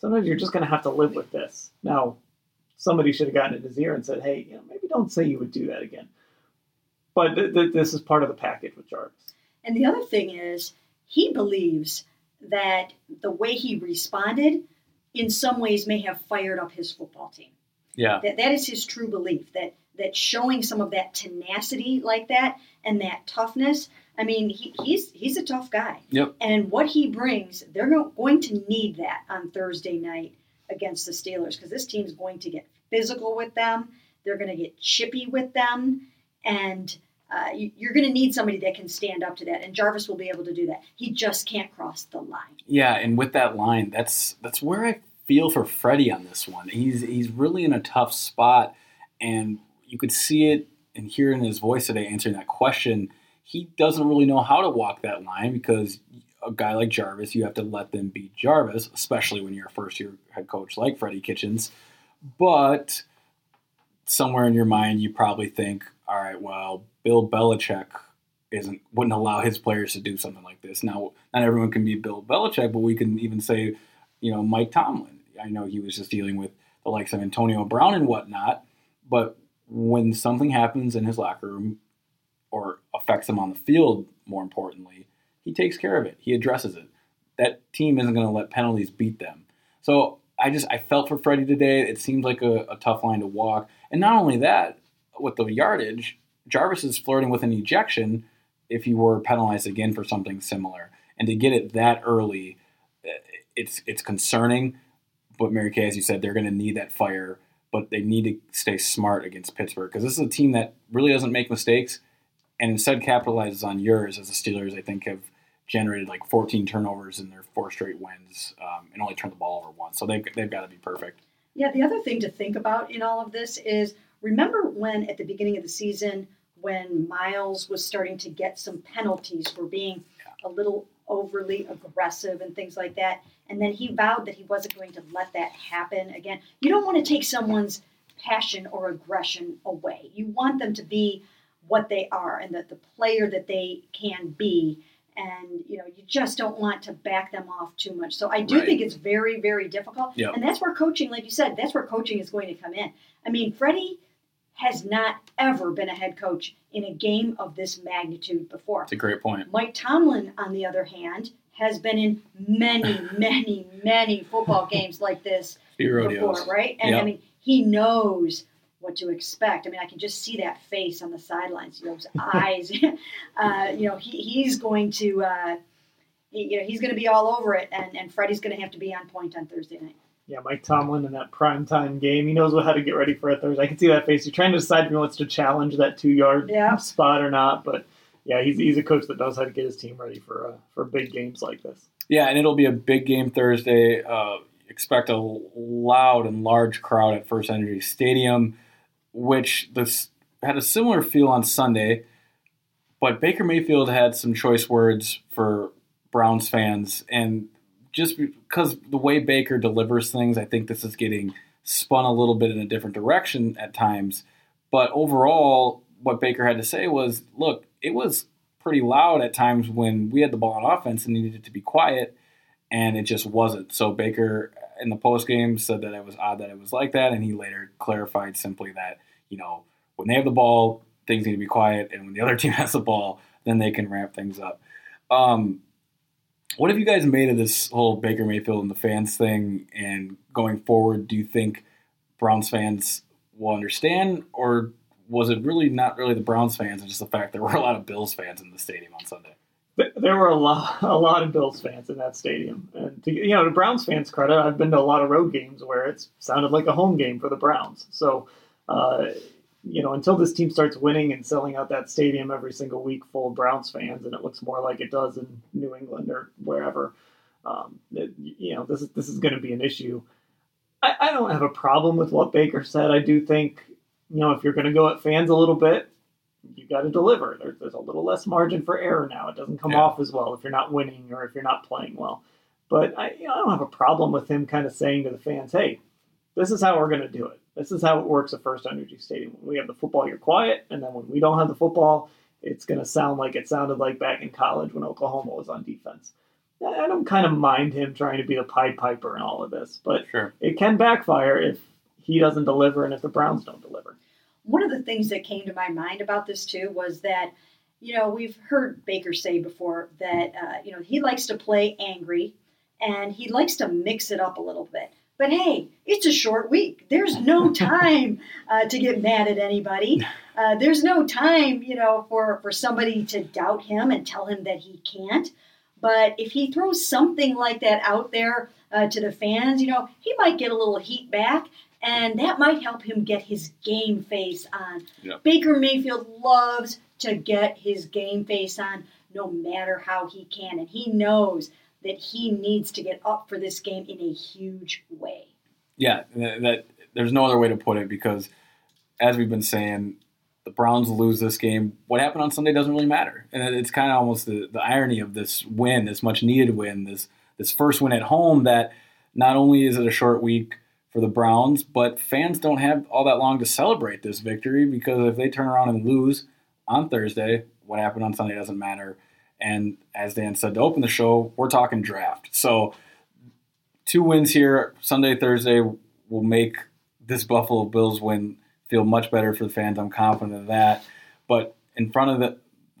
sometimes you're just going to have to live with this. Now, somebody should have gotten in his ear and said, hey, you know, maybe don't say you would do that again. But th- th- this is part of the package with Jarvis. And the other thing is, he believes that the way he responded, in some ways, may have fired up his football team. Yeah. That that is his true belief. That that showing some of that tenacity like that and that toughness. I mean, he, he's he's a tough guy. Yep. And what he brings, they're going to need that on Thursday night against the Steelers because this team's going to get physical with them. They're going to get chippy with them, and uh, you, you're going to need somebody that can stand up to that. And Jarvis will be able to do that. He just can't cross the line. Yeah, and with that line, that's that's where I feel for Freddie on this one. He's he's really in a tough spot, and you could see it and hear in his voice today answering that question. He doesn't really know how to walk that line because a guy like Jarvis, you have to let them be Jarvis, especially when you're a first year head coach like Freddie Kitchens. But somewhere in your mind, you probably think, all right, well, Bill Belichick isn't wouldn't allow his players to do something like this. Now, not everyone can be Bill Belichick, but we can even say, you know, Mike Tomlin. I know he was just dealing with the likes of Antonio Brown and whatnot, but when something happens in his locker room or affects him on the field, more importantly, he takes care of it. He addresses it. That team isn't going to let penalties beat them. So I just I felt for Freddie today. It seemed like a, a tough line to walk, and not only that, with the yardage, Jarvis is flirting with an ejection if he were penalized again for something similar. And to get it that early, it's it's concerning. But Mary Kay, as you said, they're going to need that fire, but they need to stay smart against Pittsburgh because this is a team that really doesn't make mistakes, and instead capitalizes on yours. As the Steelers, I think, have generated like 14 turnovers in their four straight wins um, and only turned the ball over once. So they've they've got to be perfect. Yeah, the other thing to think about in all of this is remember when at the beginning of the season when Myles was starting to get some penalties for being a little overly aggressive and things like that. And then he vowed that he wasn't going to let that happen again. You don't want to take someone's passion or aggression away. You want them to be what they are and that the player that they can be. And you know, you just don't want to back them off too much. So I do Right. think it's very, very difficult. Yep. And that's where coaching, like you said, that's where coaching is going to come in. I mean, Freddie has not ever been a head coach in a game of this magnitude before. It's a great point. Mike Tomlin, on the other hand, has been in many, many, many football games like this before, right? And I mean, he knows what to expect. I mean, I can just see that face on the sidelines, those eyes. uh, you know, he, he's going to, uh, he, you know, he's going to be all over it, and, and Freddie's going to have to be on point on Thursday night. Yeah, Mike Tomlin in that prime time game, he knows how to get ready for a Thursday. I can see that face. You're trying to decide if he wants to challenge that two yard Yeah. spot or not, but yeah, he's, he's a coach that knows how to get his team ready for uh, for big games like this. Yeah, and it'll be a big game Thursday. Uh, expect a loud and large crowd at First Energy Stadium, which this had a similar feel on Sunday. But Baker Mayfield had some choice words for Browns fans, and just because the way Baker delivers things, I think this is getting spun a little bit in a different direction at times. But overall, what Baker had to say was, look, it was pretty loud at times when we had the ball on offense and needed it to be quiet, and it just wasn't. So Baker in the post game said that it was odd that it was like that, and he later clarified simply that you know when they have the ball, things need to be quiet, and when the other team has the ball, then they can ramp things up. Um, what have you guys made of this whole Baker Mayfield and the fans thing? And going forward, do you think Browns fans will understand, or was it really not really the Browns fans, and just the fact there were a lot of Bills fans in the stadium on Sunday? There were a lot, a lot of Bills fans in that stadium, and to, you know, to Browns fans' credit, I've been to a lot of road games where it's sounded like a home game for the Browns. So, uh, you know, until this team starts winning and selling out that stadium every single week full of Browns fans, and it looks more like it does in New England or wherever, um, it, you know, this is this is going to be an issue. I, I don't have a problem with what Baker said. I do think, you know, if you're going to go at fans a little bit, you got to deliver. There, there's a little less margin for error now. It doesn't come Yeah. off as well if you're not winning or if you're not playing well. But I, you know, I don't have a problem with him kind of saying to the fans, "Hey, this is how we're going to do it. This is how it works at First Energy Stadium. When we have the football, you're quiet, and then when we don't have the football, it's going to sound like it sounded like back in college when Oklahoma was on defense." I I don't kind of mind him trying to be the Pied Piper in all of this, but Sure. it can backfire if he doesn't deliver and if the Browns don't deliver. One of the things that came to my mind about this too was that, you know, we've heard Baker say before that, uh, you know, he likes to play angry and he likes to mix it up a little bit. But hey, it's a short week. There's no time uh, to get mad at anybody. Uh, there's no time, you know, for, for somebody to doubt him and tell him that he can't. But if he throws something like that out there uh, to the fans, you know, he might get a little heat back, and that might help him get his game face on. Yeah. Baker Mayfield loves to get his game face on no matter how he can, and he knows that he needs to get up for this game in a huge way. Yeah, that, that there's no other way to put it because, as we've been saying, the Browns lose this game, what happened on Sunday doesn't really matter. And it's kind of almost the, the irony of this win, this much needed win, this this first win at home that not only is it a short week for the Browns, but fans don't have all that long to celebrate this victory because if they turn around and lose on Thursday, what happened on Sunday doesn't matter. And as Dan said to open the show, we're talking draft. So two wins here, Sunday, Thursday, will make this Buffalo Bills win feel much better for the fans. I'm confident of that. But in front of the,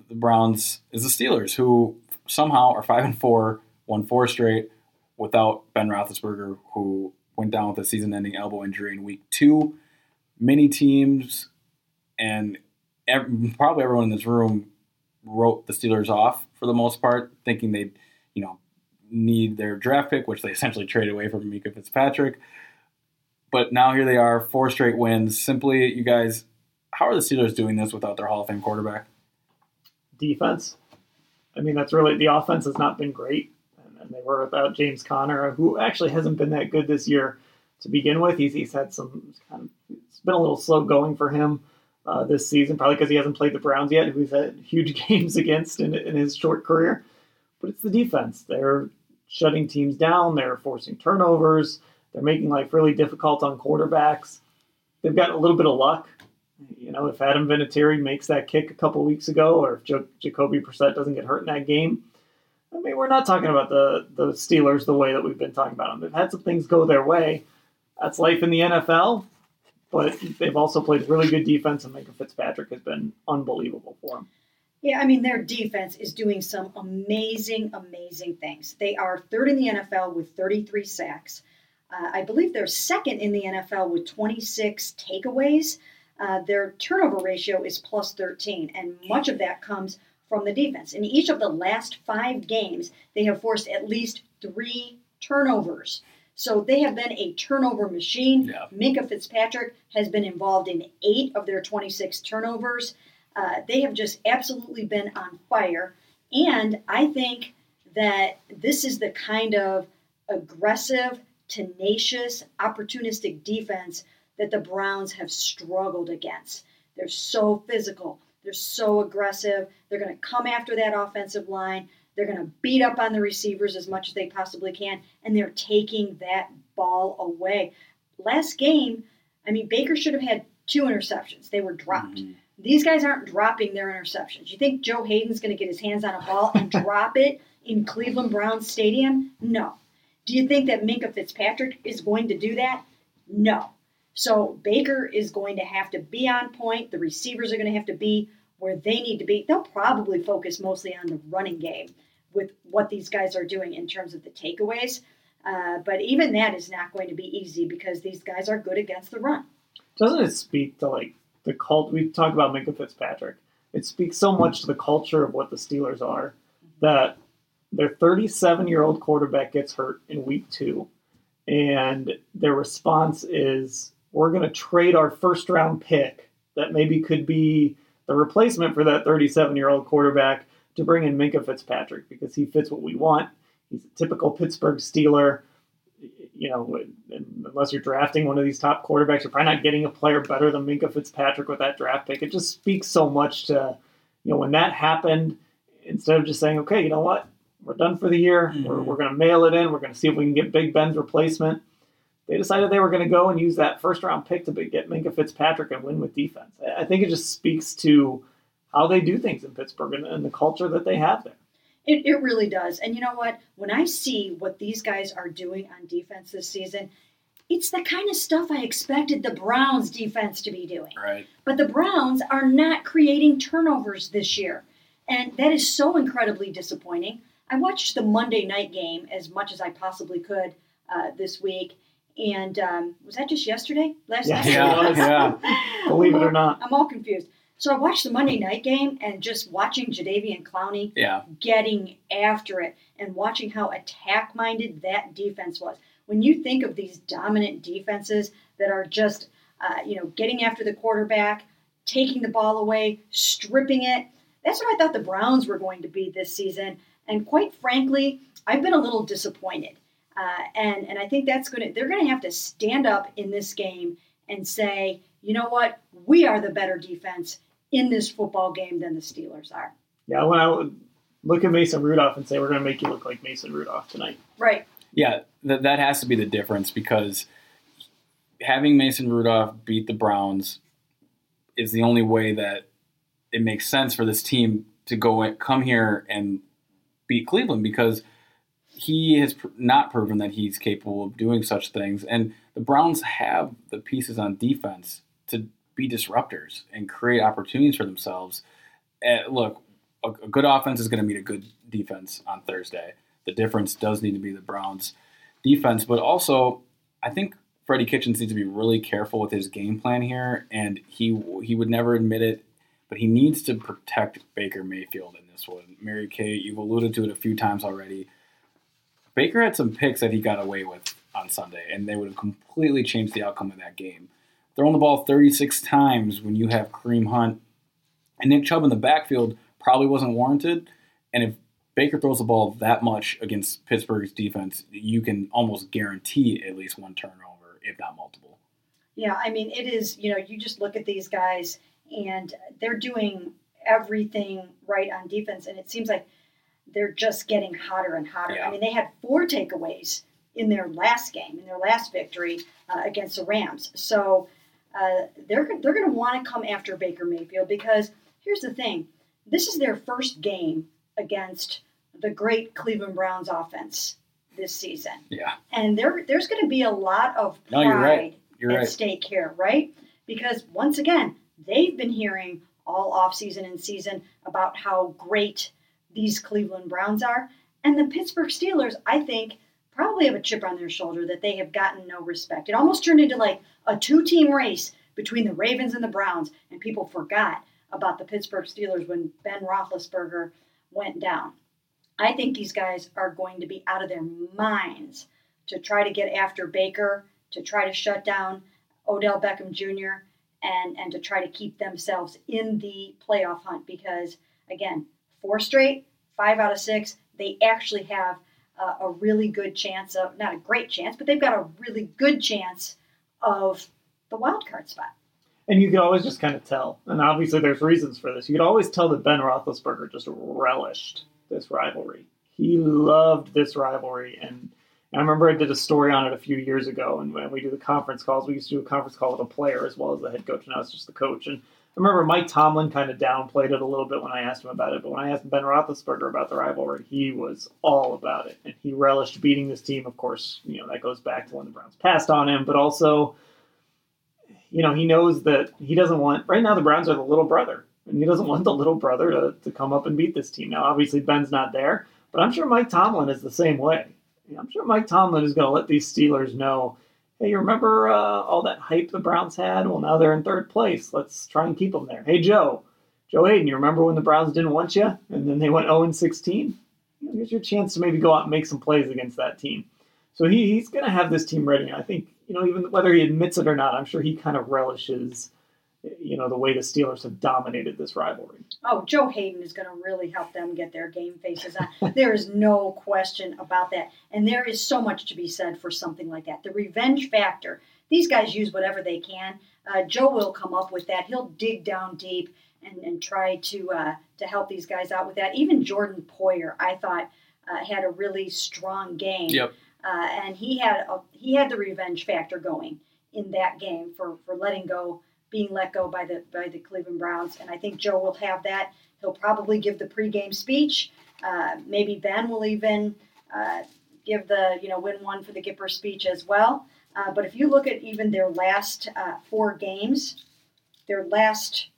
the Browns is the Steelers, who somehow are five and four, won four straight without Ben Roethlisberger, who went down with a season-ending elbow injury in Week Two. Many teams and probably everyone in this room wrote the Steelers off for the most part, thinking they'd, you know, need their draft pick, which they essentially traded away from Minkah Fitzpatrick. But now here they are, four straight wins. Simply, you guys, how are the Steelers doing this without their Hall of Fame quarterback? Defense. I mean, that's really the offense has not been great, and, they were without James Conner, who actually hasn't been that good this year to begin with. He's, he's had some kind of it's been a little slow going for him uh, this season, probably because he hasn't played the Browns yet, who he's had huge games against in, in his short career. But it's the defense. They're shutting teams down. They're forcing turnovers. They're making life really difficult on quarterbacks. They've got a little bit of luck. You know, if Adam Vinatieri makes that kick a couple weeks ago, or if jo- Jacoby Brissett doesn't get hurt in that game, I mean, we're not talking about the the Steelers the way that we've been talking about them. They've had some things go their way. That's life in the NFL, but they've also played really good defense, and Michael Fitzpatrick has been unbelievable for them. Yeah, I mean, their defense is doing some amazing, amazing things. They are third in the NFL with 33 sacks. Uh, I believe they're second in the NFL with 26 takeaways. Uh, their turnover ratio is plus 13, and much of that comes from the defense. In each of the last five games, they have forced at least three turnovers. So they have been a turnover machine. Yeah. Minkah Fitzpatrick has been involved in eight of their 26 turnovers. Uh, they have just absolutely been on fire. And I think that this is the kind of aggressive, tenacious, opportunistic defense that the Browns have struggled against. They're so physical, they're so aggressive, they're going to come after that offensive line. They're going to beat up on the receivers as much as they possibly can, and they're taking that ball away. Last game, I mean, Baker should have had two interceptions. They were dropped. Mm-hmm. These guys aren't dropping their interceptions. You think Joe Haden's going to get his hands on a ball and drop it in Cleveland Browns Stadium? No. Do you think that Minkah Fitzpatrick is going to do that? No. So Baker is going to have to be on point. The receivers are going to have to be where they need to be. They'll probably focus mostly on the running game with what these guys are doing in terms of the takeaways. Uh, but even that is not going to be easy because these guys are good against the run. Doesn't it speak to like the cult? We talk about Minkah Fitzpatrick. It speaks so much to the culture of what the Steelers are that their 37 year old quarterback gets hurt in week two, and their response is, "We're going to trade our first round pick that maybe could be the replacement for that 37 year old quarterback." To bring in Minkah Fitzpatrick because he fits what we want. He's a typical Pittsburgh Steeler. You know, unless you're drafting one of these top quarterbacks, you're probably not getting a player better than Minkah Fitzpatrick with that draft pick. It just speaks so much to, you know, when that happened, instead of just saying, okay, you know what, we're done for the year, mm-hmm. we're, we're going to mail it in, we're going to see if we can get Big Ben's replacement. They decided they were going to go and use that first round pick to get Minkah Fitzpatrick and win with defense. I think it just speaks to how they do things in Pittsburgh and, and the culture that they have there. It, it really does. And you know what? When I see what these guys are doing on defense this season, it's the kind of stuff I expected the Browns defense to be doing. Right. But the Browns are not creating turnovers this year. And that is so incredibly disappointing. I watched the Monday night game as much as I possibly could uh, this week. And um, was that just yesterday? Last yeah, night? Yeah, yeah. Believe it or not. I'm all confused. So I watched the Monday night game and just watching Jadeveon Clowney yeah. getting after it and watching how attack minded that defense was. When you think of these dominant defenses that are just, uh, you know, getting after the quarterback, taking the ball away, stripping it, that's what I thought the Browns were going to be this season. And quite frankly, I've been a little disappointed. Uh, and and I think that's going to they're going to have to stand up in this game and say, you know what, we are the better defense in this football game than the Steelers are. Yeah, when I would look at Mason Rudolph and say we're going to make you look like Mason Rudolph tonight. Right. Yeah, that that has to be the difference because having Mason Rudolph beat the Browns is the only way that it makes sense for this team to go and come here and beat Cleveland because he has pr- not proven that he's capable of doing such things. And the Browns have the pieces on defense to be disruptors and create opportunities for themselves. And look, a, a good offense is going to meet a good defense on Thursday. The difference does need to be the Browns' defense, but also I think Freddie Kitchens needs to be really careful with his game plan here, and he he would never admit it, but he needs to protect Baker Mayfield in this one. Mary Kay, you've alluded to it a few times already. Baker had some picks that he got away with on Sunday, and they would have completely changed the outcome of that game. Throwing the ball 36 times when you have Kareem Hunt and Nick Chubb in the backfield probably wasn't warranted. And if Baker throws the ball that much against Pittsburgh's defense, you can almost guarantee at least one turnover, if not multiple. Yeah, I mean, it is, you know, you just look at these guys and they're doing everything right on defense, and it seems like they're just getting hotter and hotter. Yeah. I mean, they had four takeaways in their last game, in their last victory uh, against the Rams. So uh, they're, they're going to want to come after Baker Mayfield because here's the thing this is their first game against the great Cleveland Browns offense this season. Yeah. And there, there's going to be a lot of pride No, you're right. You're at right. stake here, right? Because once again, they've been hearing all offseason and season about how great these Cleveland Browns are. And the Pittsburgh Steelers, I think, probably have a chip on their shoulder that they have gotten no respect. It almost turned into like a two team race between the Ravens and the Browns, and people forgot about the Pittsburgh Steelers when Ben Roethlisberger went down. I think these guys are going to be out of their minds to try to get after Baker, to try to shut down Odell Beckham Jr., and, and to try to keep themselves in the playoff hunt because, again, four straight, five out of six, they actually have uh, a really good chance of, not a great chance, but they've got a really good chance of the wild card spot. And you can always just kind of tell. And obviously, there's reasons for this. You could always tell that Ben Roethlisberger just relished this rivalry. He loved this rivalry. And I remember I did a story on it a few years ago. And when we do the conference calls, we used to do a conference call with a player as well as the head coach. And I was just the coach. And I remember Mike Tomlin kind of downplayed it a little bit when I asked him about it. But when I asked Ben Roethlisberger about the rivalry, he was all about it. And he relished beating this team. Of course, you know, that goes back to when the Browns passed on him. But also, you know, he knows that he doesn't want, right now, the Browns are the little brother. And he doesn't want the little brother to, to come up and beat this team. Now, obviously, Ben's not there, but I'm sure Mike Tomlin is the same way. I'm sure Mike Tomlin is going to let these Steelers know hey, you remember uh, all that hype the Browns had? Well, now they're in third place. Let's try and keep them there. Hey, Joe, Joe Haden, you remember when the Browns didn't want you and then they went 0 16? You here's your chance to maybe go out and make some plays against that team. So he, he's going to have this team ready. I think, you know, even whether he admits it or not, I'm sure he kind of relishes, you know, the way the Steelers have dominated this rivalry. Oh, Joe Haden is going to really help them get their game faces on. there is no question about that. And there is so much to be said for something like that. The revenge factor. These guys use whatever they can. Uh, Joe will come up with that. He'll dig down deep and, and try to uh, to help these guys out with that. Even Jordan Poyer, I thought, uh, had a really strong game. Yep. Uh, and he had a, he had the revenge factor going in that game for, for letting go being let go by the by the Cleveland Browns, and I think Joe will have that. He'll probably give the pregame speech. Uh, maybe Ben will even uh, give the you know win one for the Gipper speech as well. Uh, but if you look at even their last uh, four games, their last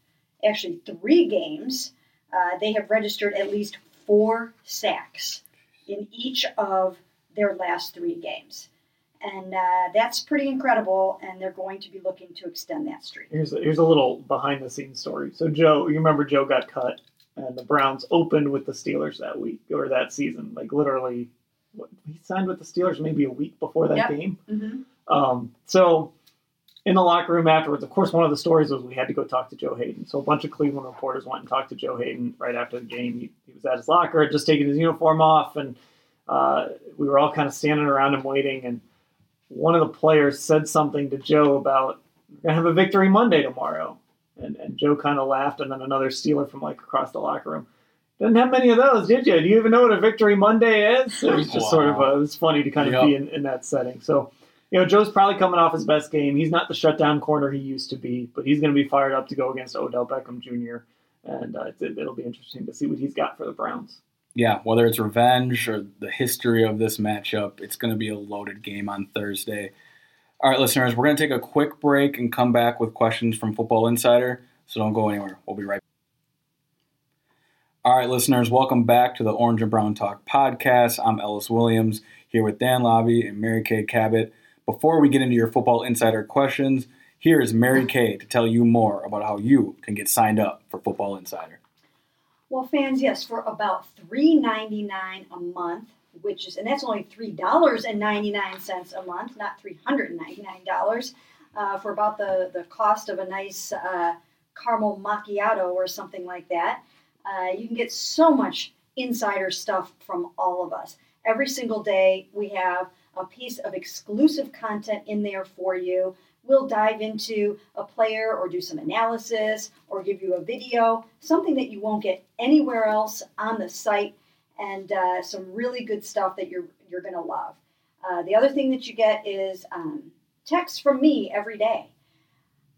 actually three games, uh, they have registered at least four sacks in each of their last three games and uh, that's pretty incredible. And they're going to be looking to extend that streak. Here's a, here's a little behind the scenes story. So Joe, you remember Joe got cut, and the Browns opened with the Steelers that week or that season. Like literally, what, he signed with the Steelers maybe a week before that Yep. game. Mm-hmm. Um, so in the locker room afterwards, of course, one of the stories was we had to go talk to Joe Haden. So a bunch of Cleveland reporters went and talked to Joe Haden right after the game. He, he was at his locker, just taken his uniform off, and uh, we were all kind of standing around him waiting. And one of the players said something to Joe about we're gonna have a victory Monday tomorrow. And, and Joe kind of laughed, and then another Steeler from like across the locker room. Didn't have many of those, did you? Do you even know what a victory Monday is? It was just Wow. sort of a, it was funny to kind of Yep. be in, in that setting. So, you know, Joe's probably coming off his best game. He's not the shutdown corner he used to be, but he's going to be fired up to go against Odell Beckham Jr. And uh, it's, it'll be interesting to see what he's got for the Browns. Yeah, whether it's revenge or the history of this matchup, it's going to be a loaded game on Thursday. All right, listeners, we're going to take a quick break and come back with questions from Football Insider, so don't go anywhere. We'll be right back. All right, listeners, welcome back to the Orange and Brown Talk podcast. I'm Ellis Williams here with Dan Labbe and Mary Kay Cabot. Before we get into your Football Insider questions, here is Mary Kay to tell you more about how you can get signed up for Football Insider. Well, fans, yes, for about three ninety nine a month, which is, and that's only three dollars and ninety nine cents a month, not three hundred and ninety nine dollars, uh, for about the the cost of a nice uh, caramel macchiato or something like that. Uh, you can get so much insider stuff from all of us. Every single day, we have a piece of exclusive content in there for you. We'll dive into a player or do some analysis or give you a video, something that you won't get anywhere else on the site, and uh, some really good stuff that you're you're gonna love. Uh, the other thing that you get is um, texts from me every day.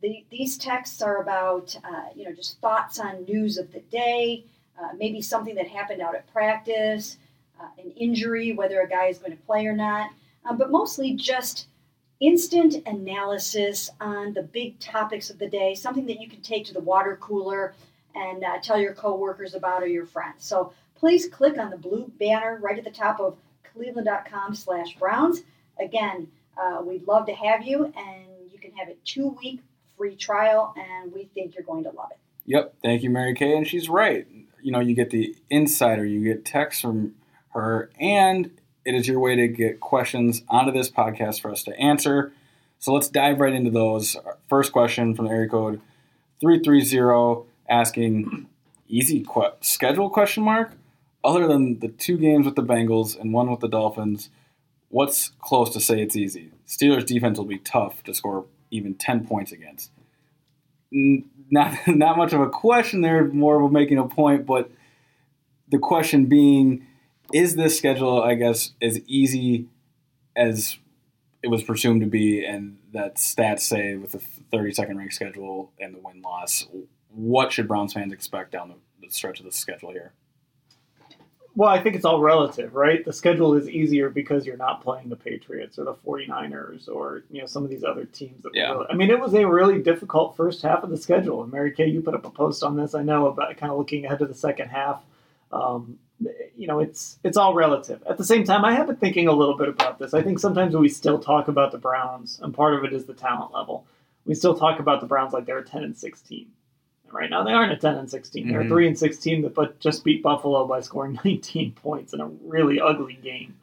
The, these texts are about uh, you know just thoughts on news of the day, uh, maybe something that happened out at practice, uh, an injury, whether a guy is going to play or not, um, but mostly just instant analysis on the big topics of the day, something that you can take to the water cooler and uh, tell your coworkers about or your friends. So please click on the blue banner right at the top of cleveland.com slash browns. Again, uh, we'd love to have you, and you can have a two-week free trial, and we think you're going to love it. Yep, thank you, Mary Kay, and she's right. You know, you get the insider, you get texts from her, and it is your way to get questions onto this podcast for us to answer. So let's dive right into those. First question from the area code 330 asking easy que- schedule question mark other than the two games with the Bengals and one with the Dolphins what's close to say it's easy Steelers defense will be tough to score even 10 points against not not much of a question there, more of making a point. But the question being, is this schedule, I guess, as easy as it was presumed to be, and that stats say with the 32nd ranked schedule and the win loss? What should Browns fans expect down the, the stretch of the schedule here? Well, I think it's all relative, right? The schedule is easier because you're not playing the Patriots or the 49ers or, you know, some of these other teams. That Yeah. really, I mean, it was a really difficult first half of the schedule. And Mary Kay, you put up a post on this, I know, about kind of looking ahead to the second half. Um, you know, it's it's all relative. At the same time, I have been thinking a little bit about this. I think sometimes we still talk about the Browns, and part of it is the talent level. We still talk about the Browns like they're a 10 and 16. And right now, they aren't a 10 and 16. They're a Mhm. 3 and 16 that but just beat Buffalo by scoring 19 points in a really ugly game.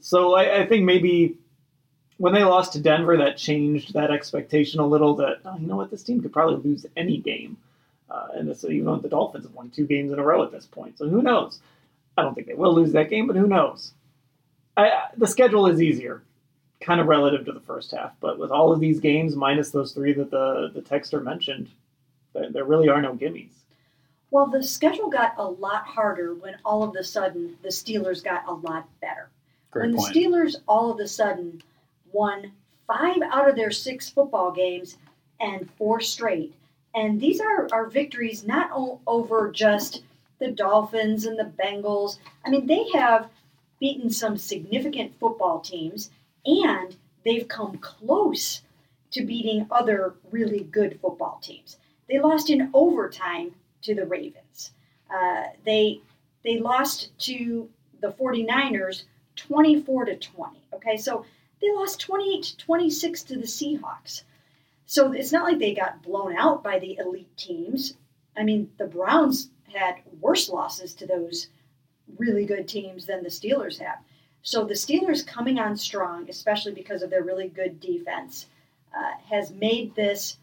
So I, I think maybe when they lost to Denver, that changed that expectation a little. That oh, you know what, this team could probably lose any game, uh, and this, even though the Dolphins have won two games in a row at this point, so who knows? I don't think they will lose that game, but who knows? I, I- the schedule is easier, kind of relative to the first half, but with all of these games minus those three that the the texter mentioned, there, there really are no gimmies. Well, the schedule got a lot harder when all of a sudden the Steelers got a lot better. Great when point. the Steelers all of a sudden won five out of their six football games and four straight. And these are, are victories not o- over just the Dolphins and the Bengals. I mean, they have beaten some significant football teams and they've come close to beating other really good football teams. They lost in overtime to the Ravens. Uh, they they lost to the 49ers 24 to 20. Okay, so they lost 28 to 26 to the Seahawks. So it's not like they got blown out by the elite teams. I mean, the Browns had worse losses to those really good teams than the Steelers have. So the Steelers coming on strong, especially because of their really good defense, uh, has made this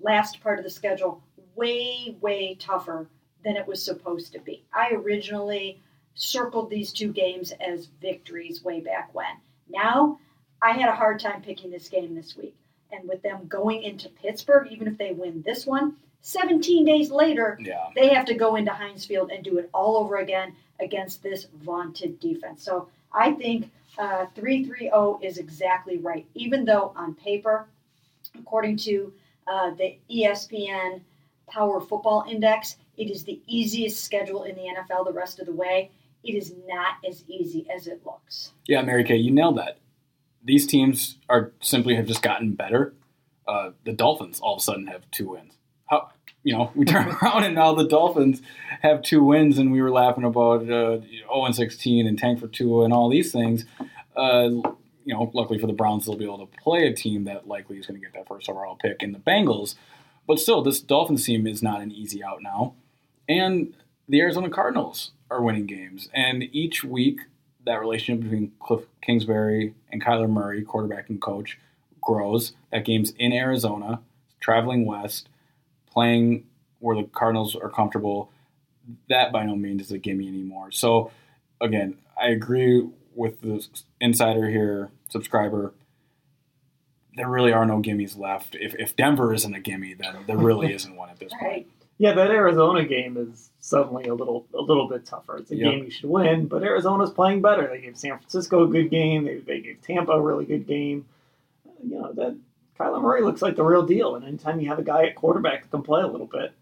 last part of the schedule way, way tougher than it was supposed to be. I originally circled these two games as victories way back when. Now, I had a hard time picking this game this week. And with them going into Pittsburgh, even if they win this one, 17 days later, Yeah. they have to go into Heinz Field and do it all over again against this vaunted defense. So I think uh, 330 is exactly right, even though on paper, according to uh, the ESPN Power Football Index, it is the easiest schedule in the NFL the rest of the way. It is not as easy as it looks. Yeah, Mary Kay, you nailed that. These teams are simply have just gotten better. Uh, the Dolphins all of a sudden have two wins. You know we turn around and now the Dolphins have two wins, and we were laughing about uh, 0 and 16 and tank for two and all these things. Uh, you know, luckily for the Browns, they'll be able to play a team that likely is going to get that first overall pick in the Bengals. But still, this Dolphins team is not an easy out now, and the Arizona Cardinals are winning games, and each week that relationship between Cliff Kingsbury and Kyler Murray, quarterback and coach, grows. That game's in Arizona, traveling west, playing where the Cardinals are comfortable. That by no means is a gimme anymore. So, again, I agree with the insider here, subscriber. There really are no gimmies left. If, if Denver isn't a gimme, then there really isn't one at this point. Yeah, that Arizona game is suddenly a little a little bit tougher. It's a Yep. game you should win, but Arizona's playing better. They gave San Francisco a good game. They, they gave Tampa a really good game. You know that Kyler Murray looks like the real deal, and anytime you have a guy at quarterback that can play a little bit,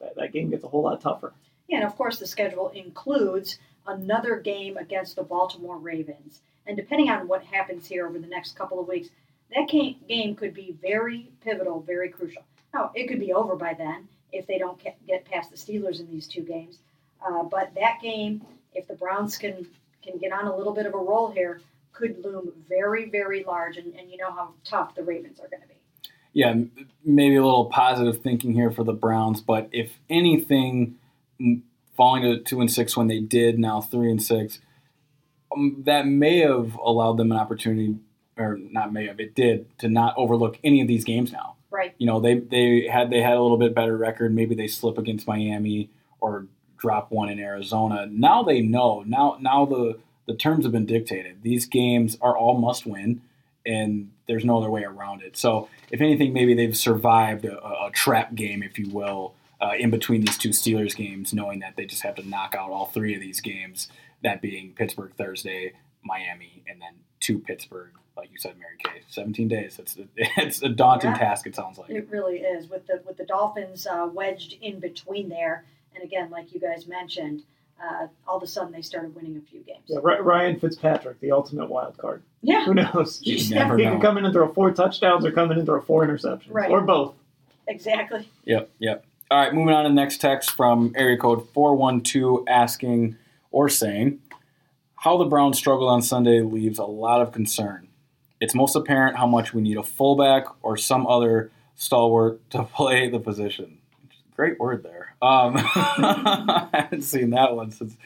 that, that game gets a whole lot tougher. Yeah, and of course, the schedule includes another game against the Baltimore Ravens. And depending on what happens here over the next couple of weeks, that game could be very pivotal, very crucial. Now, it could be over by then if they don't get- past the Steelers in these two games. Uh, but that game, if the Browns can can get on a little bit of a roll here, could loom very, very large. And, and you know how tough the Ravens are going to be. yeah, maybe a little positive thinking here for the Browns, but if anything, falling to two and six when they did, now three and six, um, that may have allowed them an opportunity, or not may have, it did to not overlook any of these games now. Right. You know, they they had they had a little bit better record. Maybe they slip against Miami or drop one in Arizona. Now they know. Now now the the terms have been dictated. These games are all must win, and there's no other way around it. So if anything, maybe they've survived a, a trap game, if you will, uh, in between these two Steelers games, knowing that they just have to knock out all three of these games. That being Pittsburgh Thursday, Miami, and then to Pittsburgh, like you said, Mary Kay. 17 days. It's it's a daunting Yeah. task. It sounds like. It really is with the with the Dolphins uh, wedged in between there, and again, like you guys mentioned, uh, all of a sudden they started winning a few games. Yeah, Ryan Fitzpatrick, the ultimate wild card. Yeah, Who knows? You he never he know. can come in and throw four touchdowns or come in and throw four interceptions, Right. or both. exactly. Yep, yep. All right, moving on to the next text from area code 412 asking or saying, How the Browns struggled on Sunday leaves a lot of concern. It's most apparent how much we need a fullback or some other stalwart to play the position. Great word there. Um, I haven't seen that one since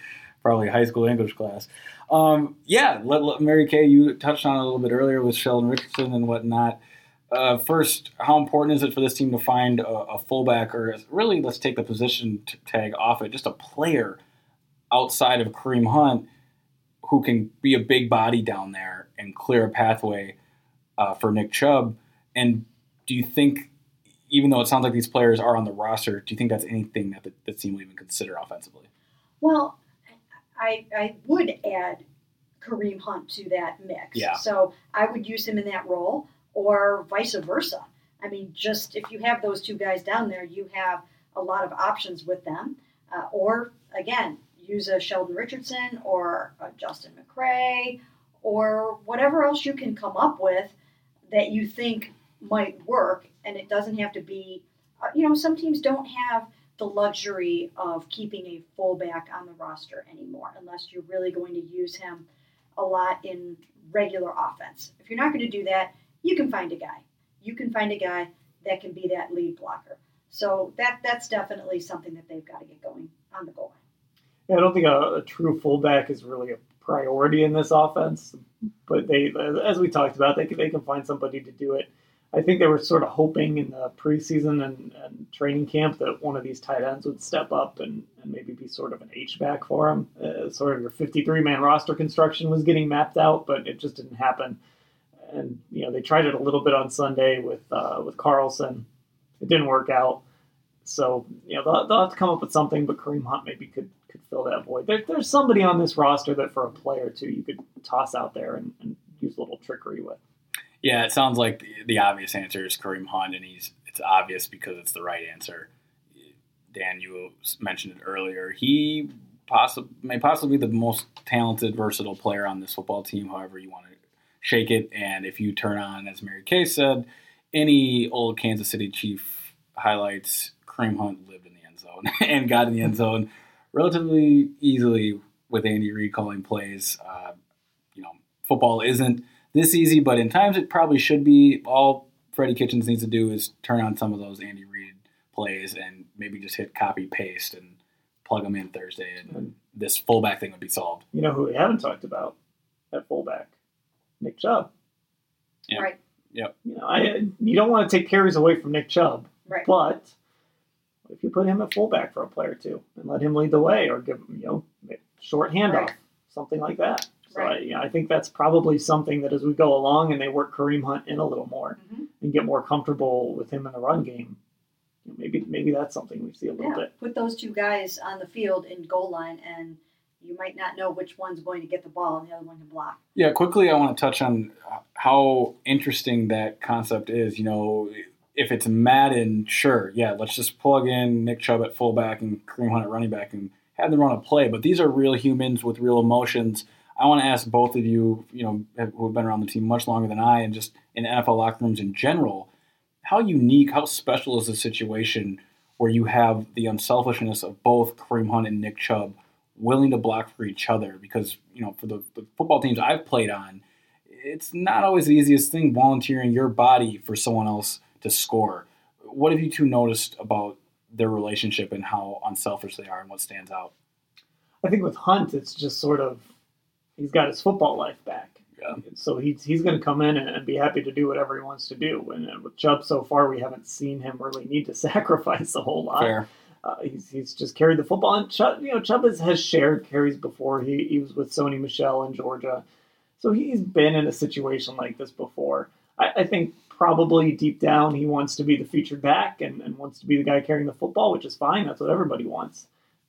probably high school English class. Um, yeah, let, let- Mary Kay, you touched on a little bit earlier with Sheldon Richardson and whatnot. Uh, first, how important is it for this team to find a, a fullback, or really, let's take the position t- tag off it, just a player outside of Kareem Hunt who can be a big body down there and clear a pathway uh, for Nick Chubb? And do you think, even though it sounds like these players are on the roster, do you think that's anything that the, the team will even consider offensively? Well, I I would add Kareem Hunt to that mix. Yeah. So I would use him in that role, or vice versa. I mean, just if you have those two guys down there, you have a lot of options with them. Uh, or again, use a Sheldon Richardson or a Justin McCray or whatever else you can come up with that you think might work. And it doesn't have to be, uh, you know, some teams don't have the luxury of keeping a fullback on the roster anymore unless you're really going to use him a lot in regular offense. If you're not going to do that, you can find a guy. You can find a guy that can be that lead blocker. So that that's definitely something that they've got to get going on the goal line. Yeah, I don't think a, a true fullback is really a priority in this offense, but they, as we talked about, they can, they can find somebody to do it. I think they were sort of hoping in the preseason and, and training camp that one of these tight ends would step up and, and maybe be sort of an H back for them. Uh, sort of your 53 man roster construction was getting mapped out, but it just didn't happen. And you know they tried it a little bit on Sunday with uh, with Carlson. It didn't work out. So you know they'll, they'll have to come up with something, but Kareem Hunt maybe could could fill that void. There, there's somebody on this roster that for a player or two you could toss out there and, and use a little trickery with. Yeah, it sounds like the, the obvious answer is Kareem Hunt, and he's it's obvious because it's the right answer. Dan, you mentioned it earlier. He possibly may possibly be the most talented, versatile player on this football team. However, you want to shake it, and if you turn on, as Mary Kay said, any old Kansas City Chief highlights, Kareem Hunt lived in the end zone and got in the end zone relatively easily with Andy Reid calling plays. Uh, you know, football isn't this easy, but in times it probably should be. All Freddie Kitchens needs to do is turn on some of those Andy Reid plays and maybe just hit copy paste and plug them in Thursday, and this fullback thing would be solved. You know who we haven't talked about at fullback? Nick Chubb. Yeah. Right. Yep. You know, I you don't want to take carries away from Nick Chubb, Right. but if you put him at fullback for a play or two and let him lead the way, or give him you know short handoff, Right. something like that. So Right. I, you know, I think that's probably something that as we go along and they work Kareem Hunt in a little more Mhm. and get more comfortable with him in the run game, maybe maybe that's something we see a little Yeah. bit. Put those two guys on the field in goal line, and you might not know which one's going to get the ball and the other one can block. Yeah, quickly, I want to touch on how interesting that concept is. You know, if it's Madden, sure, yeah, let's just plug in Nick Chubb at fullback and Kareem Hunt at running back and have them run a play. But these are real humans with real emotions. I want to ask both of you, you know, who have been around the team much longer than I, and just in NFL locker rooms in general, how unique, how special is the situation where you have the unselfishness of both Kareem Hunt and Nick Chubb willing to block for each other? Because, you know, for the, the football teams I've played on, it's not always the easiest thing volunteering your body for someone else to score. What have you two noticed about their relationship and how unselfish they are and what stands out? I think with Hunt, it's just sort of he's got his football life back. Yeah. So he's he's going to come in and, and be happy to do whatever he wants to do. And, and with Chubb, so far we haven't seen him really need to sacrifice a whole lot. Fair. Uh, he's, he's just carried the football. And Chubb, you know, Chubb has, has shared carries before. He, he was with Sony Michel in Georgia. So he's been in a situation like this before. I, I think probably deep down he wants to be the featured back and, and wants to be the guy carrying the football, which is fine. That's what everybody wants.